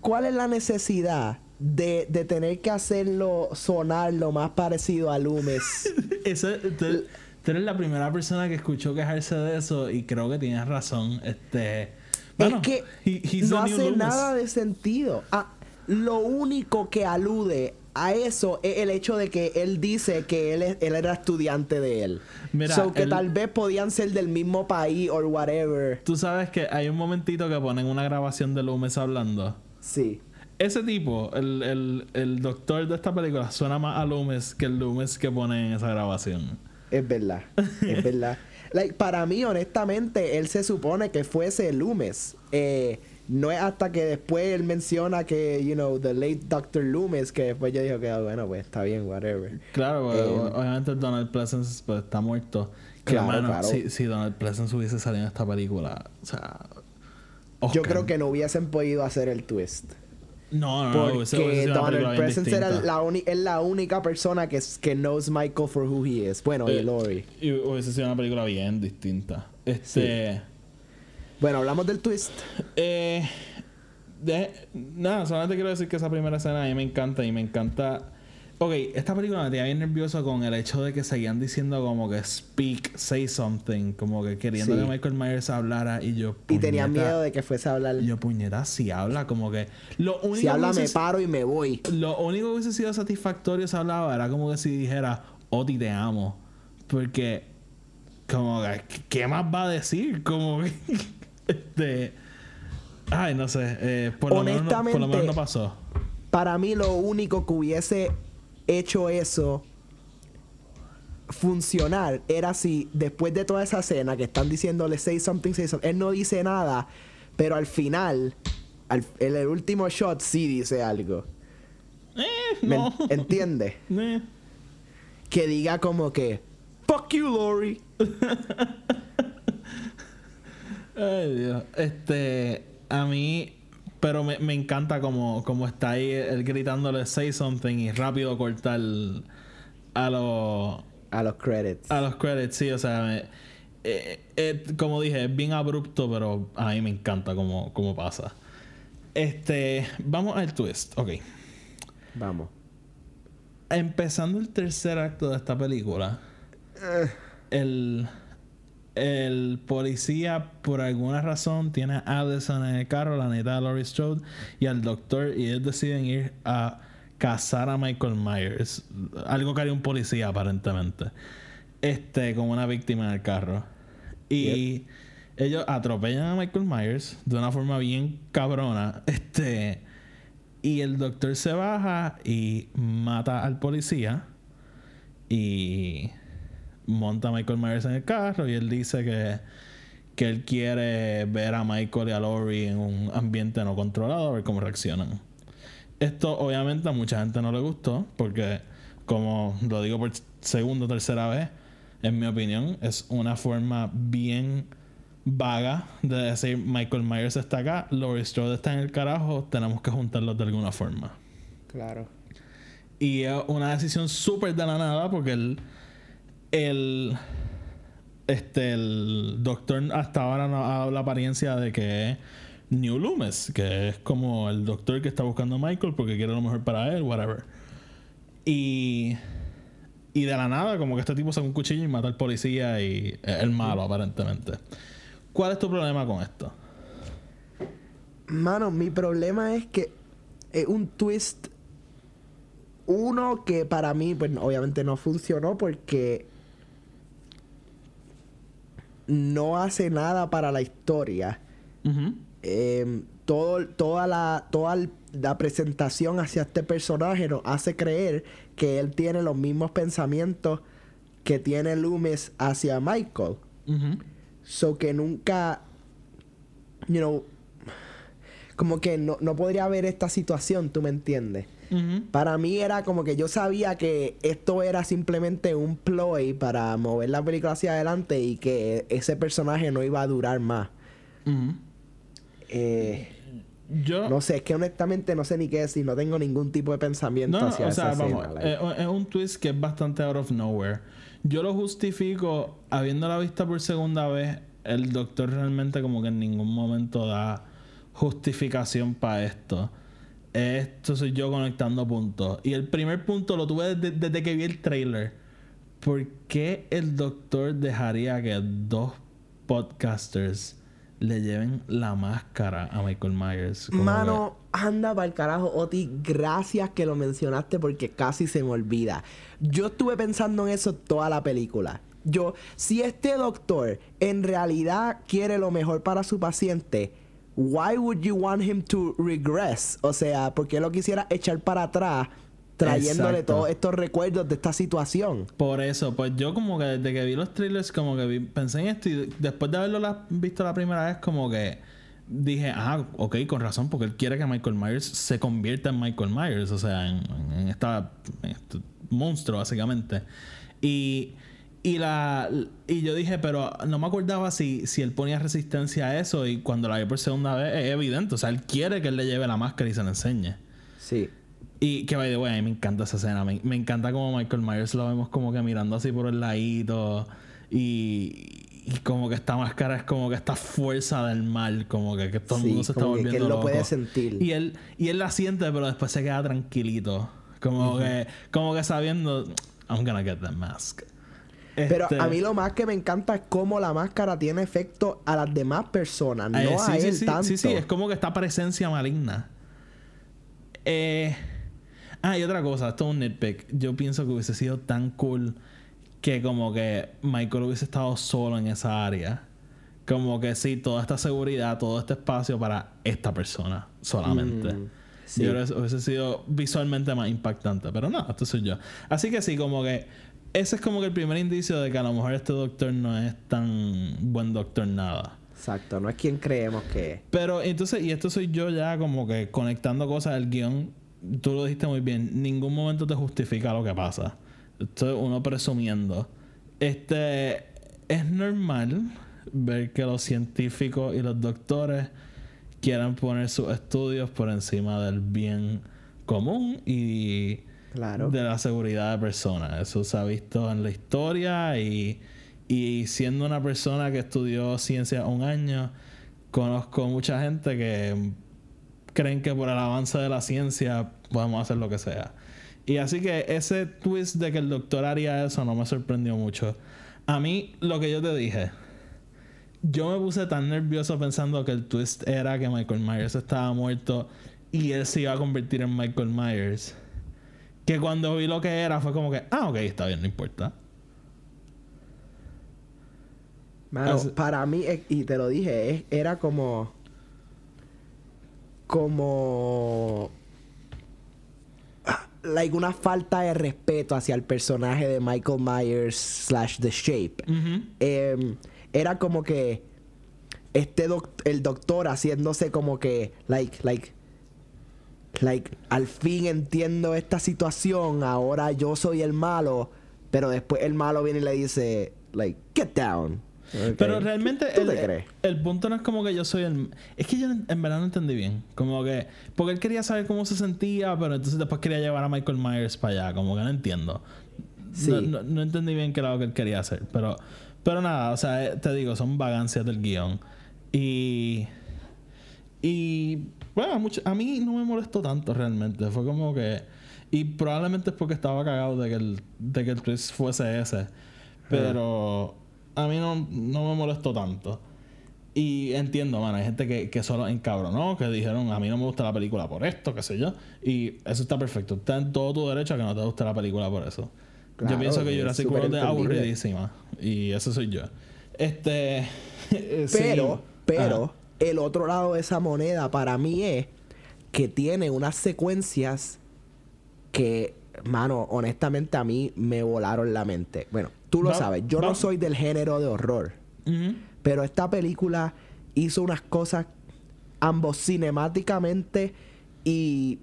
S2: ¿cuál es la necesidad de, de, tener que hacerlo sonar lo más parecido a Loomis.
S1: eso, tú, eres la primera persona que escuchó quejarse de eso y creo que tienes razón. Este,
S2: bueno, es que no hace nada de sentido. Ah, lo único que alude a eso es el hecho de que él dice que él, él era estudiante de él. Mira, que tal vez podían ser del mismo país o whatever.
S1: Tú sabes que hay un momentito que ponen una grabación de Loomis hablando.
S2: Sí
S1: ese tipo, el, el, el, doctor de esta película, suena más a Loomis que el Loomis que pone en esa grabación.
S2: Es verdad, es verdad. Like, para mí, honestamente, él se supone que fuese Loomis. Eh, no es hasta que después él menciona que, you know, the late Dr. Loomis, que después yo digo que, ah, bueno, pues está bien, whatever.
S1: Claro, pues, eh, obviamente Donald Pleasence pues, está muerto. Claro, claro. Si, si, Donald Pleasence hubiese salido en esta película, o sea...
S2: Yo creo que no hubiesen podido hacer el twist.
S1: No, no,
S2: porque Donald Presence era la es la única persona que, que knows Michael for who he is. Bueno, y eh, Lori.
S1: Y hubiese sido una película bien distinta. Este.
S2: Bueno, hablamos del twist.
S1: Eh, nada, solamente quiero decir que esa primera escena a mí me encanta y me encanta. Ok, esta película me tenía bien nervioso con el hecho de que seguían diciendo como que speak, say something, como que queriendo que Michael Myers hablara y yo.
S2: y tenía miedo de que fuese a hablar.
S1: Yo, puñeta, si habla, como que.
S2: Lo único si habla, me paro y me voy.
S1: Lo único que hubiese sido satisfactorio si hablaba era como que si dijera, Oti, te amo. Porque, como que, ¿qué más va a decir? Como que. este. Ay, no sé. Eh, por, lo menos por lo menos no pasó.
S2: Para mí, lo único que hubiese hecho eso funcionar era si después de toda esa escena que están diciéndole say something, say something, él no dice nada, pero al final, en el último shot sí dice algo.
S1: Eh, no.
S2: ¿Entiendes? Eh. Que diga como que, fuck you, Lori.
S1: Ay, Dios. Este, a mí pero me, me encanta como, como está ahí él gritándole say something y rápido cortar a los...
S2: A los credits.
S1: A los credits, sí, o sea, eh, eh, como dije, es bien abrupto, pero a mí me encanta cómo, cómo pasa. Este, vamos al twist, ok.
S2: Vamos.
S1: Empezando el tercer acto de esta película, eh. el el policía por alguna razón tiene a Addison en el carro, la neta de Laurie Strode y al doctor y ellos deciden ir a cazar a Michael Myers. Algo que haría un policía aparentemente. Este, como una víctima en el carro. Y ellos atropellan a Michael Myers de una forma bien cabrona. Este. Y el doctor se baja y mata al policía. Y monta a Michael Myers en el carro y él dice que, que él quiere ver a Michael y a Laurie en un ambiente no controlado, a ver cómo reaccionan. Esto obviamente a mucha gente no le gustó porque, como lo digo por segunda o tercera vez, en mi opinión, es una forma bien vaga de decir Michael Myers está acá, Laurie Strode está en el carajo, tenemos que juntarlos de alguna forma.
S2: Claro.
S1: Y es una decisión súper de la nada porque él el este el doctor hasta ahora no ha dado la apariencia de que es New Loomis, que es como el doctor que está buscando a Michael porque quiere lo mejor para él, whatever. Y y de la nada como que este tipo saca un cuchillo y mata al policía y es el malo aparentemente. ¿Cuál es tu problema con esto?
S2: Mano, mi problema es que es un twist uno que para mí pues obviamente no funcionó porque no hace nada para la historia. Em, todo, toda, la, toda la presentación hacia este personaje nos hace creer que él tiene los mismos pensamientos que tiene Loomis hacia Michael. So que nunca, you know, como que no, no podría haber esta situación, ¿tú me entiendes? Para mí era como que yo sabía que esto era simplemente un ploy para mover la película hacia adelante y que ese personaje no iba a durar más. Eh, yo no sé, es que honestamente no sé ni qué decir, no tengo ningún tipo de pensamiento no, hacia o sea, vamos,
S1: eh, es un twist que es bastante out of nowhere. Yo lo justifico habiendo la vista por segunda vez. El doctor realmente como que en ningún momento da justificación para esto. Esto soy yo conectando puntos. Y el primer punto lo tuve desde, que vi el trailer. ¿Por qué el doctor dejaría que dos podcasters le lleven la máscara a Michael Myers?
S2: Mano, anda para el carajo, Oti. Gracias que lo mencionaste porque casi se me olvida. Yo estuve pensando en eso toda la película. Yo, si este doctor en realidad quiere lo mejor para su paciente, why would you want him to regress? O sea, ¿por qué lo quisiera echar para atrás? Trayéndole todos estos recuerdos de esta situación.
S1: Por eso, pues yo como que desde que vi los trailers, como que pensé en esto y después de haberlo visto la primera vez, como que dije, ah, ok, con razón, porque él quiere que Michael Myers se convierta en Michael Myers, o sea, en, esta, en este monstruo, básicamente. Y y, la, y yo dije, pero no me acordaba si, si él ponía resistencia a eso. Y cuando la vi por segunda vez, es evidente. O sea, él quiere que él le lleve la máscara y se la enseñe.
S2: Sí.
S1: Y que, by the way, a mí me encanta esa escena. Me, encanta como Michael Myers lo vemos como que mirando así por el ladito. Y, y como que esta máscara es como que esta fuerza del mal. Como que, todo el mundo se está volviendo. Que, él lo puede sentir. Y él, y él la siente, pero después se queda tranquilito. Como que, como que sabiendo, I'm gonna get the mask.
S2: Pero a este mí lo más que me encanta es cómo la máscara tiene efecto a las demás personas, no
S1: eh,
S2: a él
S1: sí,
S2: tanto.
S1: Sí, sí, es como que esta presencia maligna. Eh, ah, y otra cosa, esto es un nitpick. Yo pienso que hubiese sido tan cool que como que Michael hubiese estado solo en esa área. Como que sí, toda esta seguridad, todo este espacio para esta persona solamente. Mm, yo creo que hubiese sido visualmente más impactante. Pero no, esto soy yo. Así que sí, como que ese es como que el primer indicio de que a lo mejor este doctor no es tan buen doctor nada.
S2: Exacto, no es quien creemos que es.
S1: Pero entonces, y esto soy yo ya como que conectando cosas del guion, tú lo dijiste muy bien, ningún momento te justifica lo que pasa. Esto es uno presumiendo. Este, es normal ver que los científicos y los doctores quieran poner sus estudios por encima del bien común y de la seguridad de personas. Eso se ha visto en la historia y, y siendo una persona que estudió ciencia un año, conozco mucha gente que creen que por el avance de la ciencia podemos hacer lo que sea. Y así que ese twist de que el doctor haría eso no me sorprendió mucho. A mí, lo que yo te dije, yo me puse tan nervioso pensando que el twist era que Michael Myers estaba muerto y él se iba a convertir en Michael Myers que cuando vi lo que era fue como que, ah, ok, está bien, no importa.
S2: para mí, eh, y te lo dije, era como. Como. Like una falta de respeto hacia el personaje de Michael Myers slash The Shape. Em, era como que este el doctor haciéndose como que like like like, al fin entiendo esta situación, ahora yo soy el malo, pero después el malo viene y le dice, like, get down.
S1: Pero realmente el, el, punto no es como que yo soy el... Es que yo en verdad no entendí bien. Como que... Porque él quería saber cómo se sentía, pero entonces después quería llevar a Michael Myers para allá. Como que no entiendo. No, no, entendí bien qué era lo que él quería hacer. Pero, pero nada, o sea, eh, te digo, son vagancias del guion. Y... Y bueno, a, mí no me molestó tanto realmente. Fue como que. Y probablemente es porque estaba cagado de que el, de que el twist fuese ese. Pero a mí no, no me molestó tanto. Y entiendo, man, hay gente que, que solo encabronó, que dijeron, a mí no me gusta la película por esto, qué sé yo. Y eso está perfecto. Está en todo tu derecho a que no te guste la película por eso. yo pienso que Jurassic World es aburridísima. Y eso soy yo. Este.
S2: pero, pero. Ah el otro lado de esa moneda para mí es que tiene unas secuencias que, mano, honestamente a mí me volaron la mente. Bueno, tú lo sabes, yo no soy del género de horror, pero esta película hizo unas cosas, ambos cinemáticamente y,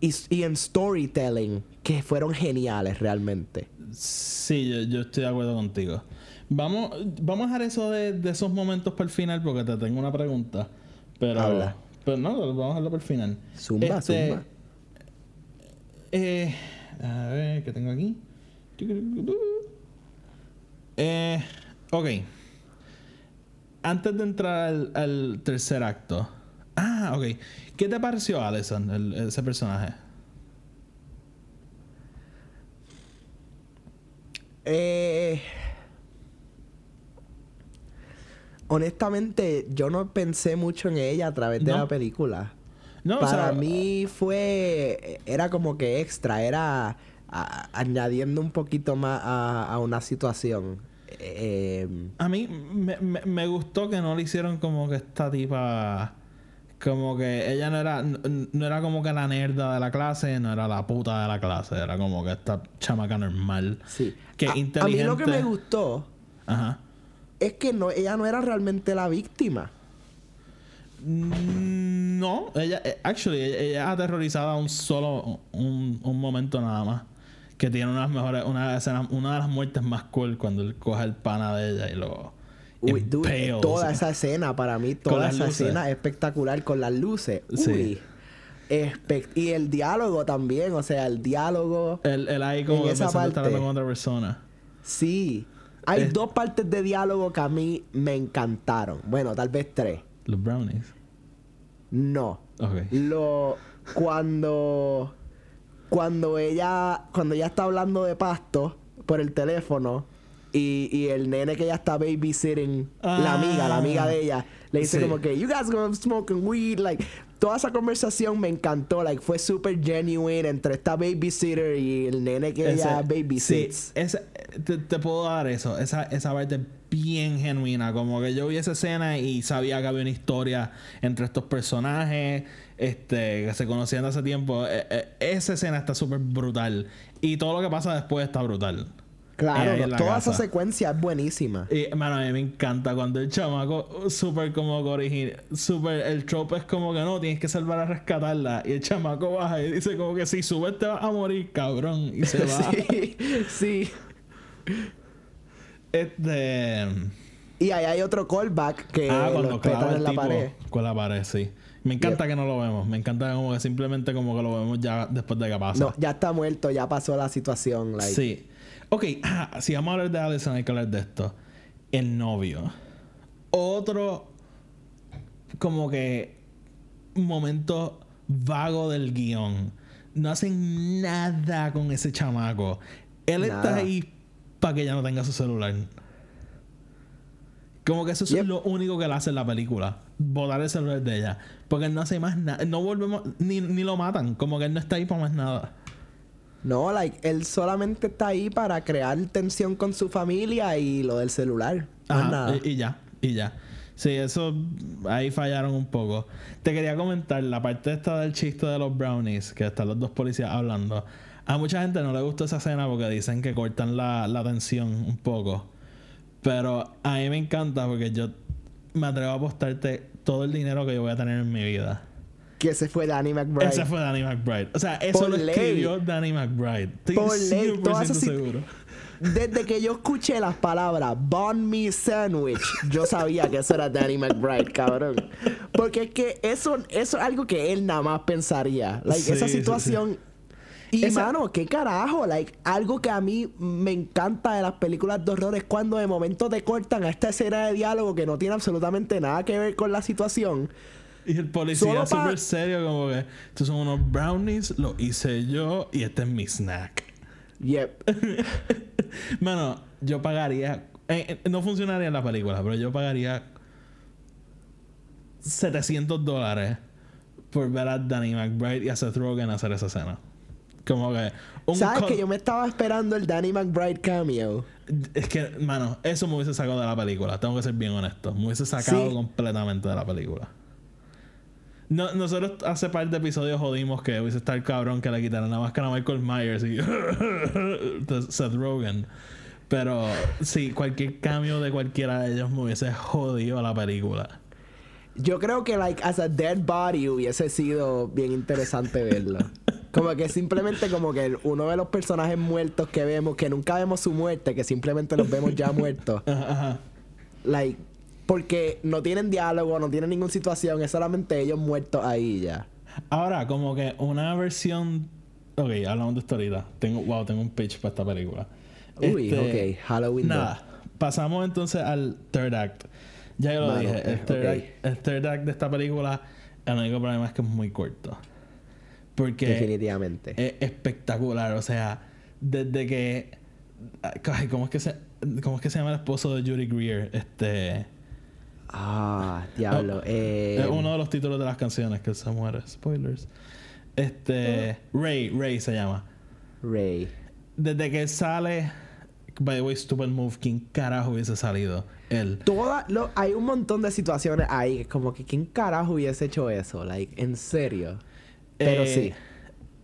S2: y, en storytelling, que fueron geniales realmente.
S1: Sí, yo, yo estoy de acuerdo contigo. Vamos, vamos a dejar eso de, esos momentos para el final porque te tengo una pregunta. Pero, Habla. pero no, vamos a dejarlo para el final.
S2: Zumba, este, zumba.
S1: Eh, a ver, ¿qué tengo aquí? Eh, ok. Antes de entrar al, tercer acto. Ah, ok. ¿Qué te pareció Alison, ese personaje?
S2: Eh honestamente, yo no pensé mucho en ella a través de la película. No, Para mí fue. Era como que extra, era añadiendo un poquito más a, una situación.
S1: Em, a mí me, me, gustó que no le hicieron como que esta tipa. Como que ella no era, no, era como que la nerda de la clase, no era la puta de la clase, era como que esta chamaca normal.
S2: Sí. Que inteligente. A mí lo que me gustó Ajá es que no, ella no era realmente la víctima.
S1: Mm, no, ella, eh, actually, ella, es aterrorizada un solo, un, momento nada más. Que tiene unas mejores, una, escena, una de las muertes más cool cuando él coge el pana de ella y lo.
S2: Uy, toda esa escena, para mí, toda esa escena espectacular con las luces. Uy. y el diálogo también, o sea, el diálogo.
S1: El, el ahí como esa parte. con otra persona.
S2: Sí. Hay dos partes de diálogo que a mí me encantaron. Bueno, tal vez tres.
S1: Los brownies.
S2: No.
S1: Ok.
S2: Lo. Cuando. cuando ella, cuando ella está hablando de pasto por el teléfono y, y el nene que ella está babysitting, la amiga, la amiga de ella, le dice como que, you guys gonna smoking weed, like, toda esa conversación me encantó, like, fue súper genuine entre esta babysitter y el nene que ella babysits.
S1: Sí, te, te, puedo dar eso, esa, esa parte bien genuina, como que yo vi esa escena y sabía que había una historia entre estos personajes, este, que se conocían de hace tiempo. E, e, esa escena está súper brutal y todo lo que pasa después está brutal.
S2: Claro, toda esa secuencia es buenísima.
S1: Y, mano, a mí me encanta cuando el chamaco, súper como original, súper, el trope es como que no, tienes que salvar a rescatarla. Y el chamaco baja y dice como que si subes te vas a morir, cabrón. Y se va.
S2: sí, sí.
S1: Este.
S2: Y ahí hay otro callback que
S1: ah, cuando clava en la pared. Con la pared, sí. Me encanta que no lo vemos. Me encanta como que simplemente como que lo vemos ya después de que pasa. No,
S2: ya está muerto, ya pasó la situación.
S1: Sí. Ok, ah, si vamos a hablar de Allison, hay que hablar de esto. El novio. Otro, como que, momento vago del guion. No hacen nada con ese chamaco. Él está ahí para que ella no tenga su celular. Como que eso es lo único que le hace en la película. Botar el celular de ella. Porque él no hace más nada. No volvemos. Ni, ni lo matan. Como que él no está ahí para más nada.
S2: No, like, él solamente está ahí para crear tensión con su familia y lo del celular. nada.
S1: Y, ya, y ya. Sí, eso ahí fallaron un poco. Te quería comentar la parte esta del chiste de los brownies, que están los dos policías hablando. A mucha gente no le gusta esa escena porque dicen que cortan la, la tensión un poco. Pero a mí me encanta porque yo me atrevo a apostarte todo el dinero que yo voy a tener en mi vida
S2: que ese fue Danny McBride.
S1: Ese fue Danny McBride. O sea, eso lo escribió Danny McBride. Estoy Por ley, seguro.
S2: Desde que yo escuché las palabras Bon Me Sandwich, yo sabía que eso era Danny McBride, cabrón. Porque es que eso, eso es algo que él nada más pensaría. Like, esa situación. Y mano, qué carajo, like, algo que a mí me encanta de las películas de horror es cuando de momento te cortan a esta escena de diálogo que no tiene absolutamente nada que ver con la situación
S1: y el policía súper serio, como que estos son unos brownies, lo hice yo y este es mi snack.
S2: Yep.
S1: Mano, yo pagaría. Eh, eh, no funcionaría en la película, pero yo pagaría 700 dólares por ver a Danny McBride y a Seth Rogen hacer esa escena. Como que.
S2: ¿Sabes que yo me estaba esperando el Danny McBride cameo?
S1: Es que, mano, eso me hubiese sacado de la película. Tengo que ser bien honesto. Me hubiese sacado completamente de la película. No, nosotros hace par de episodios jodimos que hubiese estar cabrón que le quitaran la máscara a Michael Myers y Seth Rogen. Pero sí, cualquier cambio de cualquiera de ellos me hubiese jodido la película.
S2: Yo creo que, like, as a dead body hubiese sido bien interesante verlo. Como que simplemente como que uno de los personajes muertos que vemos, que nunca vemos su muerte, que simplemente los vemos ya muertos. Like, porque no tienen diálogo, no tienen ninguna situación, es solamente ellos muertos ahí ya.
S1: Ahora, como que una versión. Ok, hablamos de esto ahorita. Tengo, wow, tengo un pitch para esta película.
S2: Uy, este, ok, Halloween.
S1: Nada, pasamos entonces al third act. Ya yo lo dije, el, third act, el third act de esta película, el único problema es que es muy corto. Porque.
S2: Definitivamente.
S1: Es espectacular, o sea, desde que. ¿cómo es que se, cómo es que se llama el esposo de Judy Greer? Este.
S2: Ah, diablo. Eh,
S1: es uno de los títulos de las canciones que se muere. Spoilers. Este. Ray, Ray se llama.
S2: Ray.
S1: Desde que sale. By the way, Stupid Move, ¿quién carajo hubiese salido? Él.
S2: Toda, lo, hay un montón de situaciones ahí, como que ¿quién carajo hubiese hecho eso? Like, en serio. Pero eh, sí.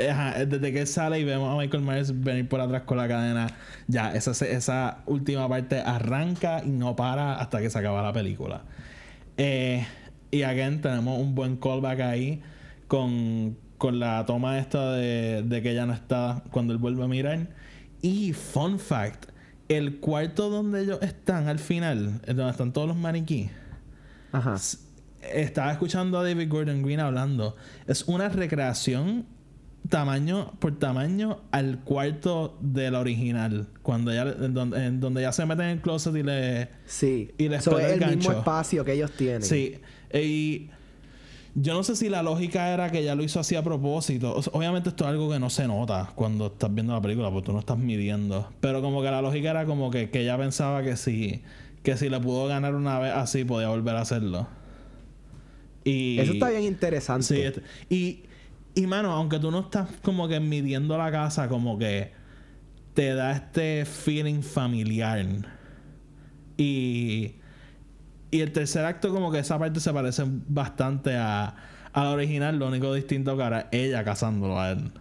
S1: Desde que sale y vemos a Michael Myers venir por atrás con la cadena, ya, esa, esa última parte arranca y no para hasta que se acaba la película. Eh, y again, tenemos un buen callback ahí con, con la toma esta de, de, que ella no está cuando él vuelve a mirar. Y fun fact, el cuarto donde ellos están al final, donde están todos los maniquíes.
S2: Ajá.
S1: Estaba escuchando a David Gordon Green hablando. Es una recreación tamaño por tamaño al cuarto de la original. Cuando ya, en donde, ya se meten en el closet y le.
S2: Sí.
S1: Y le Eso
S2: es el, mismo espacio que ellos tienen.
S1: Sí. Y yo no sé si la lógica era que ella lo hizo así a propósito. obviamente esto es algo que no se nota cuando estás viendo la película, porque tú no estás midiendo. Pero como que la lógica era como que, que ella pensaba que si, que si le pudo ganar una vez así, podía volver a hacerlo.
S2: Y, Eso está bien interesante.
S1: Sí, este, y, y mano, aunque tú no estás como que midiendo la casa, como que te da este feeling familiar. Y y el tercer acto, como que esa parte se parece bastante a, a la original. Lo único distinto que era ella casándolo a él.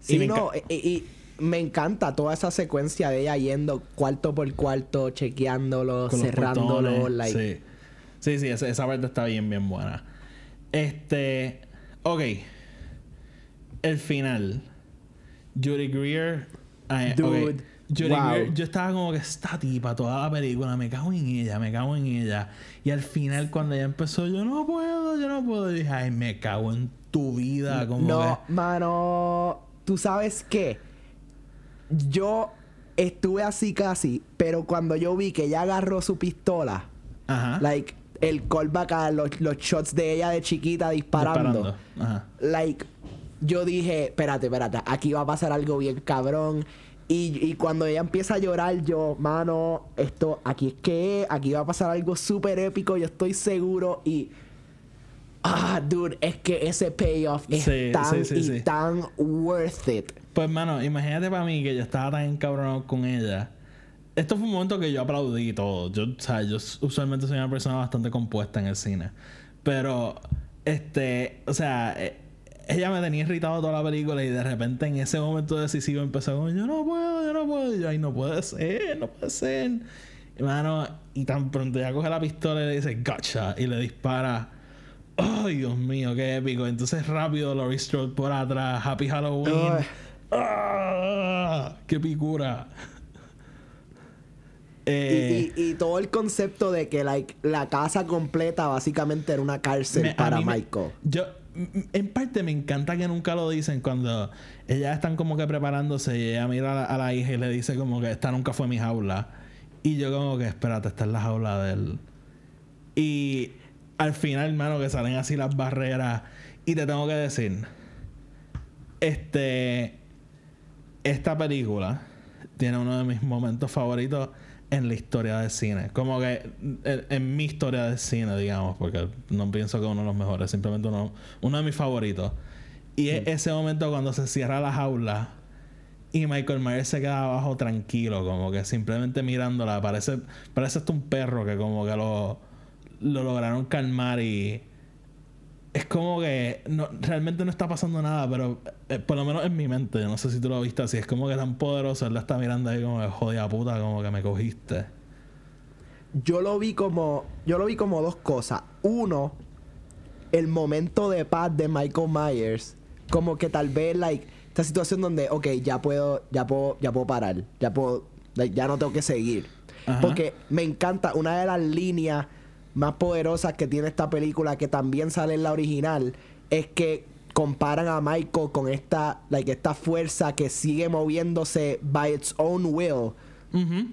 S2: Sí, y no, y, me encanta toda esa secuencia de ella yendo cuarto por cuarto, chequeándolo, cerrándolo.
S1: Sí, sí, sí esa, parte está bien, bien buena. Este. Ok. El final. Judy Greer. Dude. Yo, estaba como que esta tipa, toda la película, me cago en ella, me cago en ella. Y al final, cuando ella empezó, yo no puedo, yo no puedo. Y dije, ay, me cago en tu vida. Como
S2: no, mano, tú sabes qué. Yo estuve así casi, pero cuando yo vi que ella agarró su pistola, Ajá. like, el callback a los, los shots de ella de chiquita disparando, Ajá. like, yo dije, espérate, espérate, aquí va a pasar algo bien cabrón y, cuando ella empieza a llorar, yo, mano, esto, aquí es que, aquí va a pasar algo súper épico, yo estoy seguro. Y, ah, dude, es que ese payoff es tan y tan worth it.
S1: Pues, mano, imagínate para mí que yo estaba tan encabronado con ella. Esto fue un momento que yo aplaudí y todo. Yo, o sea, yo usualmente soy una persona bastante compuesta en el cine. Pero, este, o sea, eh, ella me tenía irritado toda la película y de repente en ese momento decisivo empezó como yo no puedo, yo no puedo. Y yo, ay, no puede ser, no puede ser. Hermano, y tan pronto ya coge la pistola y le dice gotcha y le dispara. Ay, Dios mío, qué épico. Entonces rápido Laurie Strode por atrás, Happy Halloween. ¡Ah! ¡Qué picura!
S2: Eh, y, todo el concepto de que like, la casa completa básicamente era una cárcel para Michael.
S1: Yo, en parte me encanta que nunca lo dicen cuando ellas están como que preparándose y ella mira a la, hija y le dice como que esta nunca fue mi jaula. Y yo como que, espérate, esta es la jaula de él. Y al final, hermano, que salen así las barreras. Y te tengo que decir, este, esta película tiene uno de mis momentos favoritos en la historia del cine. Como que en, mi historia del cine, digamos, porque no pienso que uno de los mejores, simplemente uno, uno de mis favoritos. Y es ese momento cuando se cierra la jaula y Michael Myers se queda abajo tranquilo, como que simplemente mirándola. Parece, parece hasta un perro que como que lo, lo lograron calmar y es como que no, realmente no está pasando nada, pero eh, por lo menos en mi mente, no sé si tú lo viste así, es como que tan poderoso, él la está mirando ahí como que jodida puta, como que me cogiste.
S2: Yo lo vi como, yo lo vi como dos cosas. Uno, el momento de paz de Michael Myers, como que tal vez, like, esta situación donde, ok, ya puedo, ya puedo, ya puedo parar, ya puedo, ya no tengo que seguir. Porque me encanta una de las líneas más poderosas que tiene esta película, que también sale en la original, es que comparan a Michael con esta, like, esta fuerza que sigue moviéndose by its own will.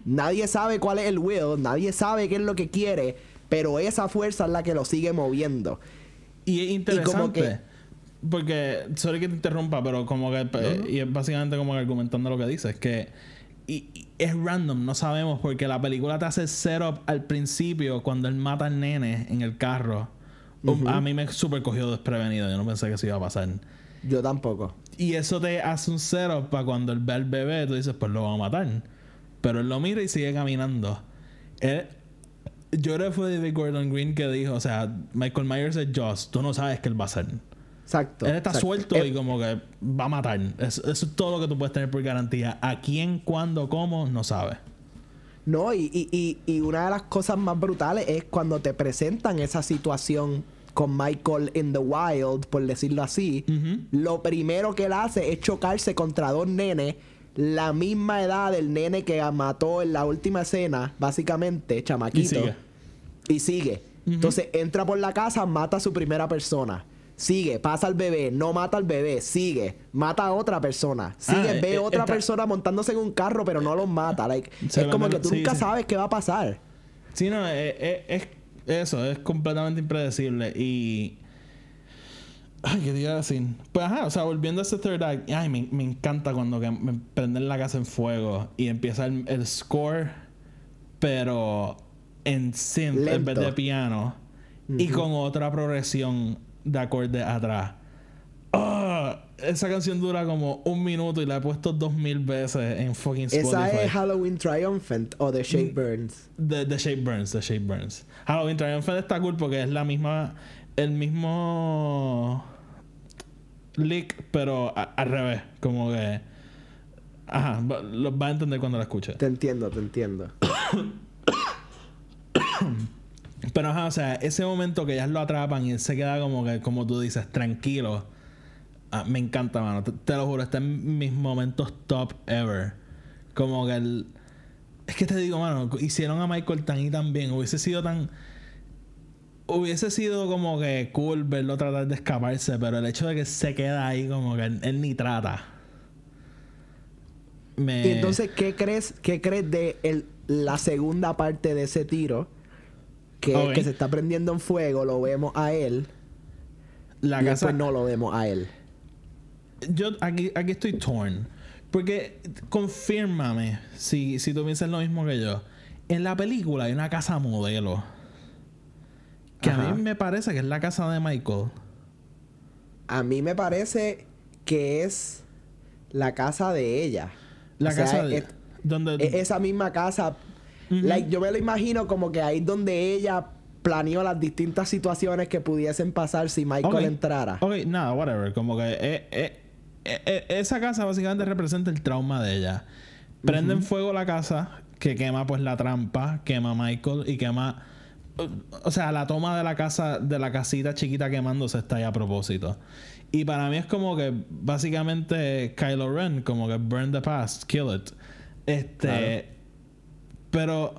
S2: Nadie sabe cuál es el will, nadie sabe qué es lo que quiere, pero esa fuerza es la que lo sigue moviendo.
S1: Y es interesante. porque, sorry que te interrumpa, pero como que, y es básicamente como argumentando lo que dices, que y, es random, no sabemos, porque la película te hace setup al principio cuando él mata al nene en el carro. A mí me super cogió desprevenido, yo no pensé que eso iba a pasar.
S2: Yo tampoco.
S1: Y eso te hace un setup para cuando él ve al bebé, tú dices, pues lo van a matar. Pero él lo mira y sigue caminando. yo creo que fue David Gordon Green que dijo, o sea, Michael Myers es Joss, tú no sabes qué él va a hacer.
S2: Exacto.
S1: Él está suelto y como que va a matar. Eso, es todo lo que tú puedes tener por garantía. ¿A quién, cuándo, cómo? No sabes.
S2: No, y, y, y, una de las cosas más brutales es cuando te presentan esa situación con Michael in the wild, por decirlo así. Lo primero que él hace es chocarse contra dos nenes, la misma edad del nene que mató en la última escena, básicamente, chamaquito. Y sigue. Y sigue. Entonces entra por la casa, mata a su primera persona sigue, pasa al bebé, no mata al bebé, sigue, mata a otra persona, sigue, ah, ve a eh, otra persona montándose en un carro, pero no los mata. Like, es como que tú nunca sabes qué va a pasar.
S1: Sí, no, eh, eh, es, eso, es completamente impredecible. Y. Ay, ¿qué te iba a decir? Pues ajá, o sea, volviendo a ese third act, ay, me, me encanta cuando me prenden la casa en fuego y empieza el, score, pero en synth en vez de piano y con otra progresión de acorde atrás. Ah, esa canción dura como un minuto y la he puesto dos mil veces en fucking Spotify.
S2: ¿Esa es Halloween Triumphant o The Shape mm, Burns?
S1: The, the Shape Burns, The Shape Burns. Halloween Triumphant está cool porque es la misma, el mismo lick, pero al revés. Como que. Ajá, lo va a entender cuando la escuche.
S2: Te entiendo, te entiendo.
S1: pero o sea, ese momento que ellas lo atrapan y él se queda como que, como tú dices, tranquilo Ah, me encanta, mano. Te, lo juro, está en mis momentos top ever. Como que el. Es que te digo, mano, hicieron a Michael tan y tan bien. Hubiese sido tan. Hubiese sido como que cool verlo tratar de escaparse, pero el hecho de que se queda ahí, como que él, ni trata.
S2: Me... entonces, ¿qué crees, qué crees de el, la segunda parte de ese tiro? Que, que se está prendiendo en fuego, lo vemos a él. La y casa... no lo vemos a él
S1: yo aquí, aquí estoy torn. Porque confírmame si, si tú piensas lo mismo que yo. En la película hay una casa modelo. Que a mí me parece que es la casa de Michael.
S2: A mí me parece que es la casa de ella.
S1: La casa de
S2: donde esa misma casa. Yo me lo imagino como que ahí donde ella planeó las distintas situaciones que pudiesen pasar si Michael entrara.
S1: Ok, nada, whatever. Como que eh, eh, e, e, esa casa básicamente representa el trauma de ella. Prenden fuego la casa, que quema pues la trampa, quema Michael y quema... O sea, la toma de la casa, de la casita chiquita quemándose está ahí a propósito. Y para mí es como que básicamente Kylo Ren, como que burn the past, kill it. Este. Pero.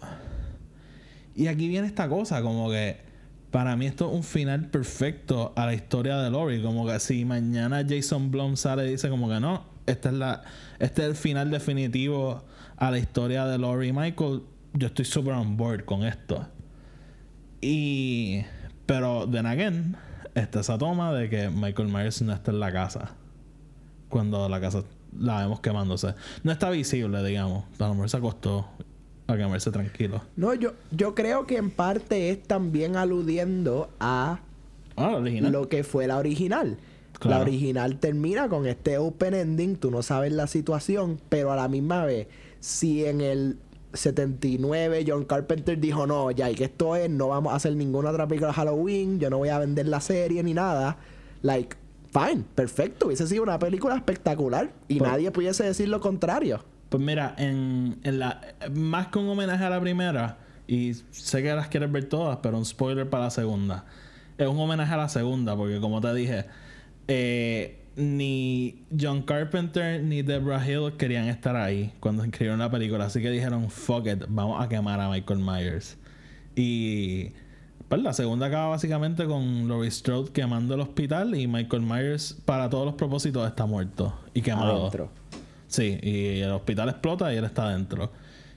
S1: Y aquí viene esta cosa, como que para mí esto es un final perfecto a la historia de Lori. Como que si mañana Jason Blum sale y dice como que no, esta es la, este es el final definitivo a la historia de Lori y Michael, yo estoy super on board con esto. Y... Pero, then again, está esa toma de que Michael Myers no está en la casa. Cuando la casa la vemos quemándose. No está visible, digamos. A lo mejor se acostó para quemarse tranquilo.
S2: No, yo, yo creo que en parte es también aludiendo a
S1: ah,
S2: lo que fue la original. La original termina con este open ending, tú no sabes la situación, pero a la misma vez, si en el 79 John Carpenter dijo, no, ya, y que esto es, no vamos a hacer ninguna otra película de Halloween, yo no voy a vender la serie ni nada, like, fine, perfecto, hubiese sido una película espectacular y pues nadie pudiese decir lo contrario.
S1: Pues mira, en, en la más que un homenaje a la primera, y sé que las quieres ver todas, pero un spoiler para la segunda. Es un homenaje a la segunda, porque como te dije, eh, ni John Carpenter ni Deborah Hill querían estar ahí cuando escribieron la película. Así que dijeron, fuck it, vamos a quemar a Michael Myers. Y pues la segunda acaba básicamente con Laurie Strode quemando el hospital y Michael Myers, para todos los propósitos, está muerto y quemado. Sí, y el hospital explota y él está adentro.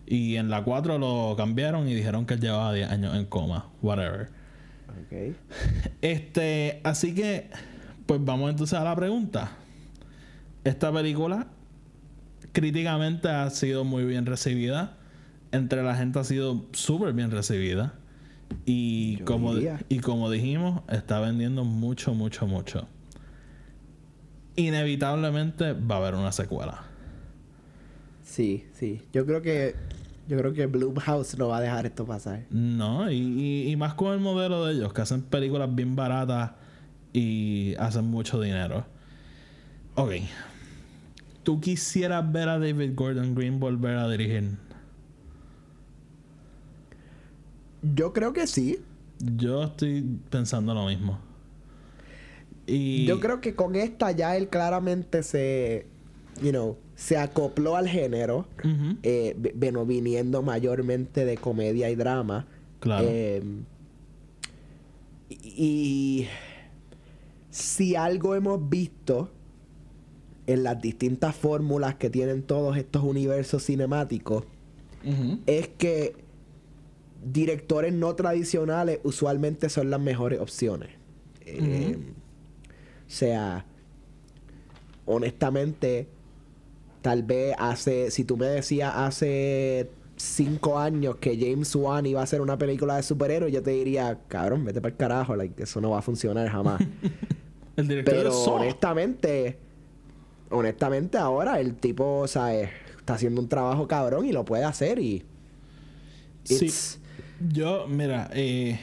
S1: Y en la 4 lo cambiaron y dijeron que él llevaba 10 años en coma. Whatever.
S2: Ok.
S1: Este, así que, pues vamos entonces a la pregunta. Esta película críticamente ha sido muy bien recibida. Entre la gente ha sido súper bien recibida. Y como, y como dijimos, está vendiendo mucho, mucho, mucho. Inevitablemente va a haber una secuela.
S2: Sí, sí. Yo creo que yo creo que Bloomhouse no va a dejar esto pasar.
S1: No, y, y, más con el modelo de ellos, que hacen películas bien baratas y hacen mucho dinero. Ok. ¿Tú quisieras ver a David Gordon Green volver a dirigir?
S2: Yo creo que sí.
S1: Yo estoy pensando lo mismo.
S2: Y... Yo creo que con esta ya él claramente se, you know, se acopló al género, eh, viniendo mayormente de comedia y drama.
S1: Claro. Eh,
S2: y si algo hemos visto en las distintas fórmulas que tienen todos estos universos cinemáticos, es que directores no tradicionales usualmente son las mejores opciones. Eh, o sea, honestamente, tal vez hace, si tú me decías hace cinco años que James Wan iba a hacer una película de superhéroes, yo te diría, cabrón, vete para el carajo, eso no va a funcionar jamás. el director Pero honestamente, honestamente ahora el tipo, o sea, está haciendo un trabajo cabrón y lo puede hacer y...
S1: Sí. Yo, mira, eh,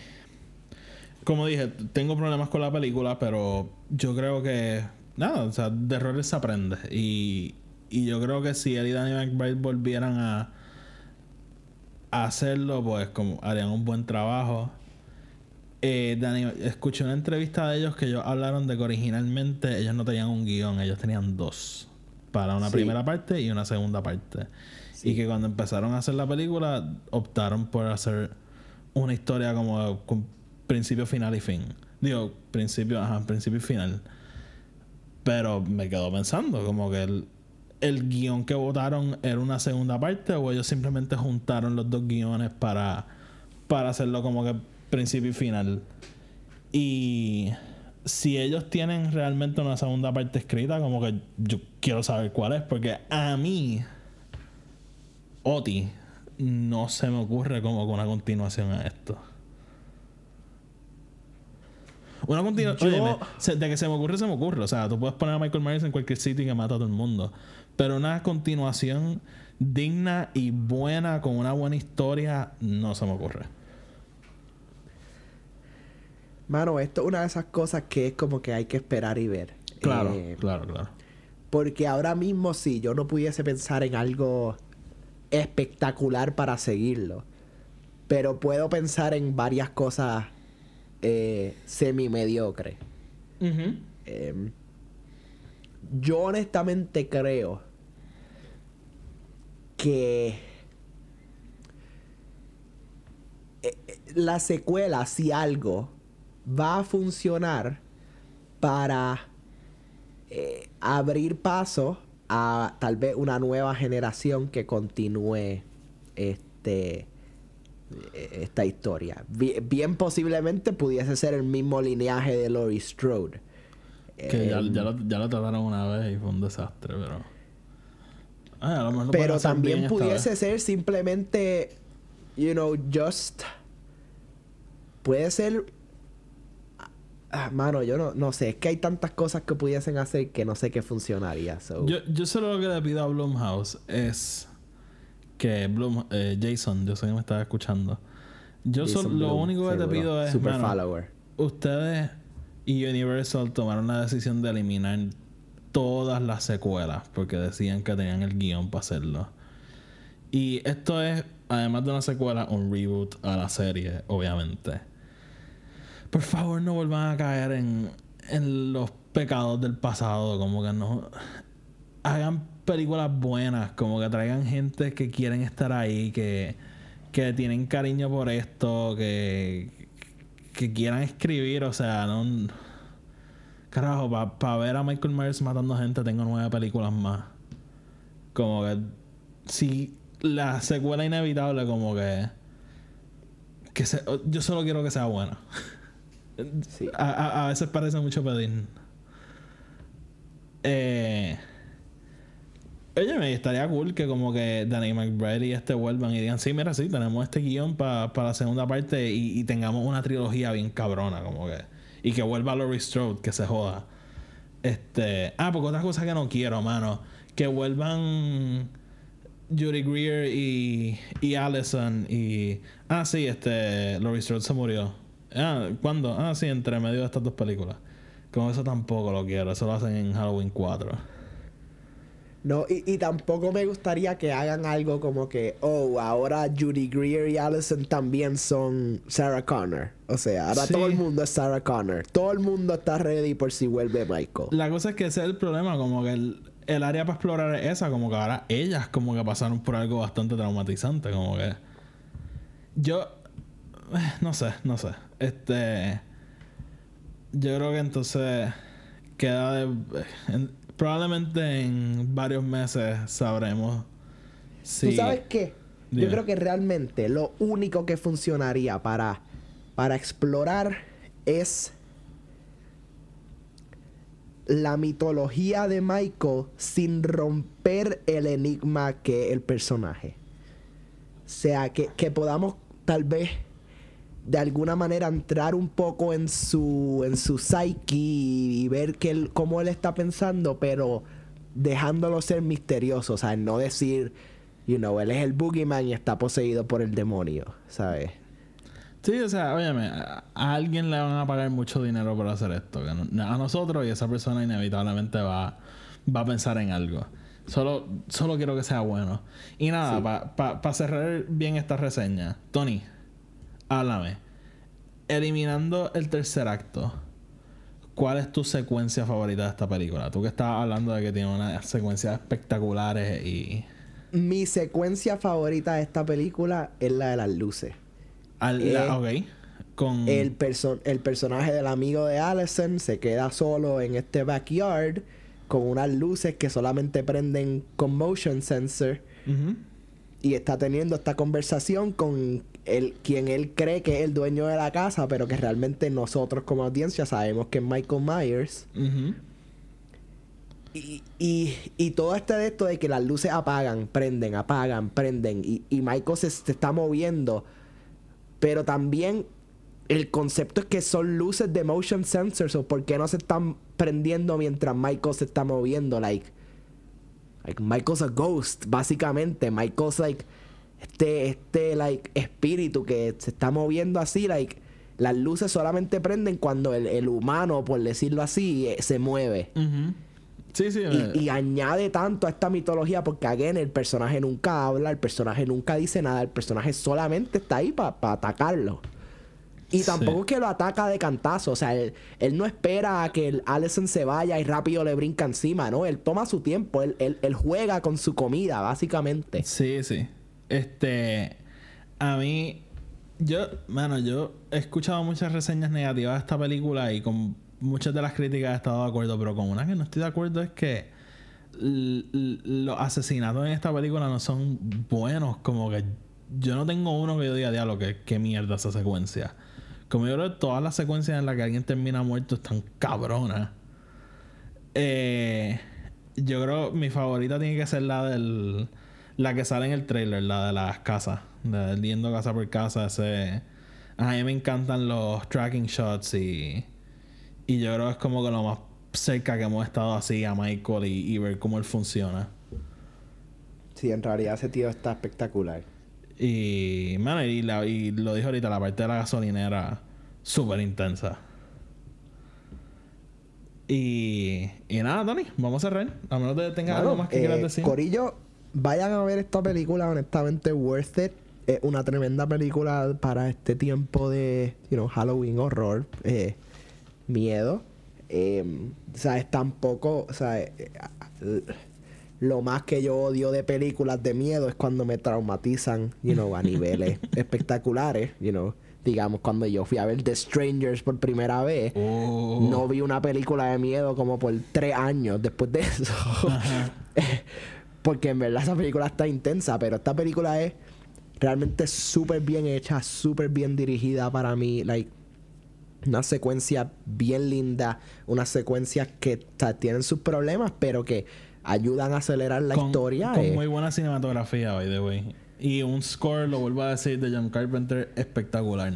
S1: como dije, tengo problemas con la película, pero yo creo que nada, o sea, de errores se aprende. Y, y yo creo que si él y Danny McBride volvieran a, hacerlo, pues como harían un buen trabajo. Eh, Danny, escuché una entrevista de ellos que ellos hablaron de que originalmente ellos no tenían un guion, ellos tenían dos. Para una primera parte y una segunda parte. Y que cuando empezaron a hacer la película, optaron por hacer una historia como con principio, final y fin. Digo, principio, ajá, principio y final. Pero me quedo pensando, como que el, el guion que votaron era una segunda parte o ellos simplemente juntaron los dos guiones para, para hacerlo como que principio y final. Y si ellos tienen realmente una segunda parte escrita, como que yo quiero saber cuál es, porque a mí, Oti, no se me ocurre como una continuación a esto. Una continuación. de que se me ocurre, se me ocurre. O sea, tú puedes poner a Michael Myers en cualquier sitio y que mata a todo el mundo. Pero una continuación digna y buena, con una buena historia, no se me ocurre.
S2: Mano, esto es una de esas cosas que es como que hay que esperar y ver.
S1: Claro, eh, claro, claro.
S2: Porque ahora mismo sí, yo no pudiese pensar en algo espectacular para seguirlo. Pero puedo pensar en varias cosas eh, semi mediocre. Em, yo honestamente creo que eh, eh, la secuela, si algo, va a funcionar para abrir paso a tal vez una nueva generación que continúe este esta historia. Bien, posiblemente pudiese ser el mismo lineaje de Laurie Strode.
S1: Que ya, em, lo, ya, trataron una vez y fue un desastre, pero.
S2: pero también pudiese ser simplemente, you know, just. Puede ser. Ah, mano, yo no, no sé. Es que hay tantas cosas que pudiesen hacer que no sé qué funcionaría.
S1: Yo, yo solo lo que le pido a Blumhouse es que Bloom, eh, Jason, yo sé que me estaba escuchando. Yo solo, lo único que te pido es. Super follower. Ustedes y Universal tomaron la decisión de eliminar todas las secuelas porque decían que tenían el guion para hacerlo. Y esto es, además de una secuela, un reboot a la serie, obviamente. Por favor, no vuelvan a caer en, en los pecados del pasado, como que no hagan películas buenas, como que traigan gente que quieren estar ahí, que, que tienen cariño por esto, que, que quieran escribir, o sea, no. Carajo, para ver a Michael Myers matando gente, tengo nueve películas más. Como que. Si la secuela inevitable, como que. que yo solo quiero que sea buena. A, a, veces parece mucho pedir. Eh. Oye, me estaría cool que como que Danny McBride y este vuelvan y digan, sí, mira, sí, tenemos este guion para la segunda parte y, tengamos una trilogía bien cabrona, como que. Y que vuelva Laurie Strode, que se joda. Este. Ah, porque otra cosa que no quiero, mano. Que vuelvan Judy Greer y, y Allison y. Ah, sí, este. Laurie Strode se murió. Ah, ¿cuándo? Ah, sí, entre medio de estas dos películas. Como eso tampoco lo quiero. Eso lo hacen en Halloween 4.
S2: No, y, tampoco me gustaría que hagan algo como que, oh, ahora Judy Greer y Allison también son Sarah Connor. O sea, ahora todo el mundo es Sarah Connor. Todo el mundo está ready por si vuelve Michael.
S1: La cosa es que ese es el problema, como que el, área para explorar es esa, como que ahora ellas como que pasaron por algo bastante traumatizante, como que... Yo... No sé, no sé. Este... Yo creo que entonces queda de... probablemente en varios meses sabremos
S2: si... ¿Tú sabes qué? Yo creo que realmente lo único que funcionaría para, para explorar es la mitología de Michael sin romper el enigma que el personaje. O sea, que, que podamos tal vez de alguna manera entrar un poco en su en su psyche y, ver que él, cómo él está pensando, pero dejándolo ser misterioso, o sea, no decir, you know, él es el boogeyman y está poseído por el demonio, ¿sabes?
S1: Sí, o sea, óyeme, a, alguien le van a pagar mucho dinero por hacer esto. a nosotros y esa persona inevitablemente va, va a pensar en algo. Solo, solo quiero que sea bueno. Y nada, para cerrar bien esta reseña, Tony, háblame. Eliminando el tercer acto, ¿cuál es tu secuencia favorita de esta película? Tú que estabas hablando de que tiene unas secuencias espectaculares y...
S2: Mi secuencia favorita de esta película es la de las luces.
S1: Al, eh, Con...
S2: El, el personaje del amigo de Allison se queda solo en este backyard con unas luces que solamente prenden con motion sensor. Y está teniendo esta conversación con el, quien él cree que es el dueño de la casa, pero que realmente nosotros como audiencia sabemos que es Michael Myers. y, y, y, todo este de esto de que las luces apagan, prenden, apagan, prenden. Y, y Michael se, se está moviendo pero también el concepto es que son luces de motion sensors o por qué no se están prendiendo mientras Michael se está moviendo. Like, like Michael's a ghost, básicamente. Michael's like este, este like espíritu que se está moviendo así, like las luces solamente prenden cuando el, humano, por decirlo así, eh, se mueve.
S1: Sí, sí.
S2: Y, y, añade tanto a esta mitología porque, again, el personaje nunca habla, el personaje nunca dice nada, el personaje solamente está ahí para atacarlo. Y tampoco es que lo ataca de cantazo, o sea, él, no espera a que el Allison se vaya y rápido le brinca encima, ¿no? Él toma su tiempo, él, él, juega con su comida, básicamente.
S1: Sí, sí. Este, a mí, yo, mano, yo he escuchado muchas reseñas negativas de esta película y con muchas de las críticas he estado de acuerdo, pero con una que no estoy de acuerdo es que los asesinatos en esta película no son buenos. Como que yo no tengo uno que yo diga, diablo, que qué mierda esa secuencia. Como yo creo que todas las secuencias en las que alguien termina muerto están cabronas. Eh, yo creo mi favorita tiene que ser la del. La que sale en el trailer, la de las casas. De yendo casa por casa. Ese. A mí me encantan los tracking shots y y yo creo que es como que lo más cerca que hemos estado así a Michael y, ver cómo él funciona.
S2: Sí, en realidad ese tío está espectacular.
S1: Y, man, y, lo dijo ahorita, la parte de la gasolinera súper intensa. Y, y nada, Tony, vamos a cerrar. A menos que tengas algo más que quieras eh, decir.
S2: Corillo, vayan a ver esta película, honestamente, worth it. Es una tremenda película para este tiempo de, you know, Halloween horror. Eh, miedo. Eh, ¿Sabes? Tampoco, o sea, eh, lo más que yo odio de películas de miedo es cuando me traumatizan, you know, a niveles espectaculares, you know. Digamos, cuando yo fui a ver The Strangers por primera vez, oh. no vi una película de miedo como por tres años después de eso. Porque en verdad esa película está intensa, pero esta película es realmente súper bien hecha, súper bien dirigida para mí. Like, una secuencia bien linda, una secuencia que tienen sus problemas, pero que ayudan a acelerar la historia.
S1: Con eh. muy buena cinematografía, by the way. Y un score, lo vuelvo a decir, de John Carpenter espectacular.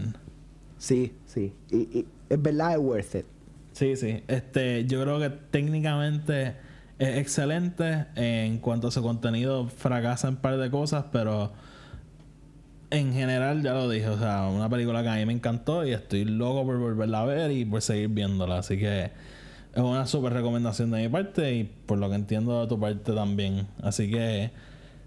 S2: Sí, sí. Y, es verdad, es worth it.
S1: Sí, sí. Este, yo creo que técnicamente es excelente. En cuanto a su contenido, fracasa en un par de cosas, pero en general, ya lo dije, o sea, una película que a mí me encantó y estoy loco por volverla a ver y por seguir viéndola. Así que es una súper recomendación de mi parte y por lo que entiendo de tu parte también. Así que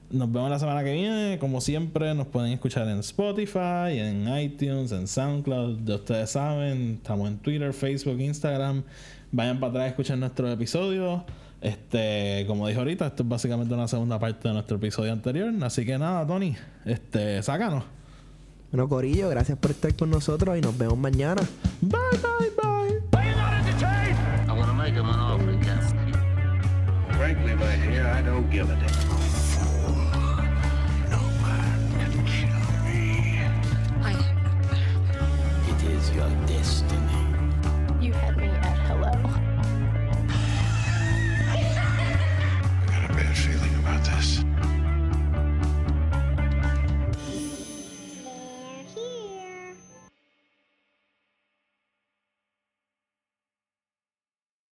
S1: nos vemos la semana que viene. Como siempre, nos pueden escuchar en Spotify, en iTunes, en SoundCloud. Ya ustedes saben, estamos en Twitter, Facebook, Instagram. Vayan para atrás a escuchar nuestros episodios. Este, como dije ahorita, esto es básicamente una segunda parte de nuestro episodio anterior. Así que nada, Tony, este, sácanos.
S2: Bueno, Corillo, gracias por estar con nosotros y nos vemos mañana.
S1: Bye, bye, bye. Are. Frankly, my dear, I don't give a damn.
S3: No man can kill me. It is your destiny. You had me at hello.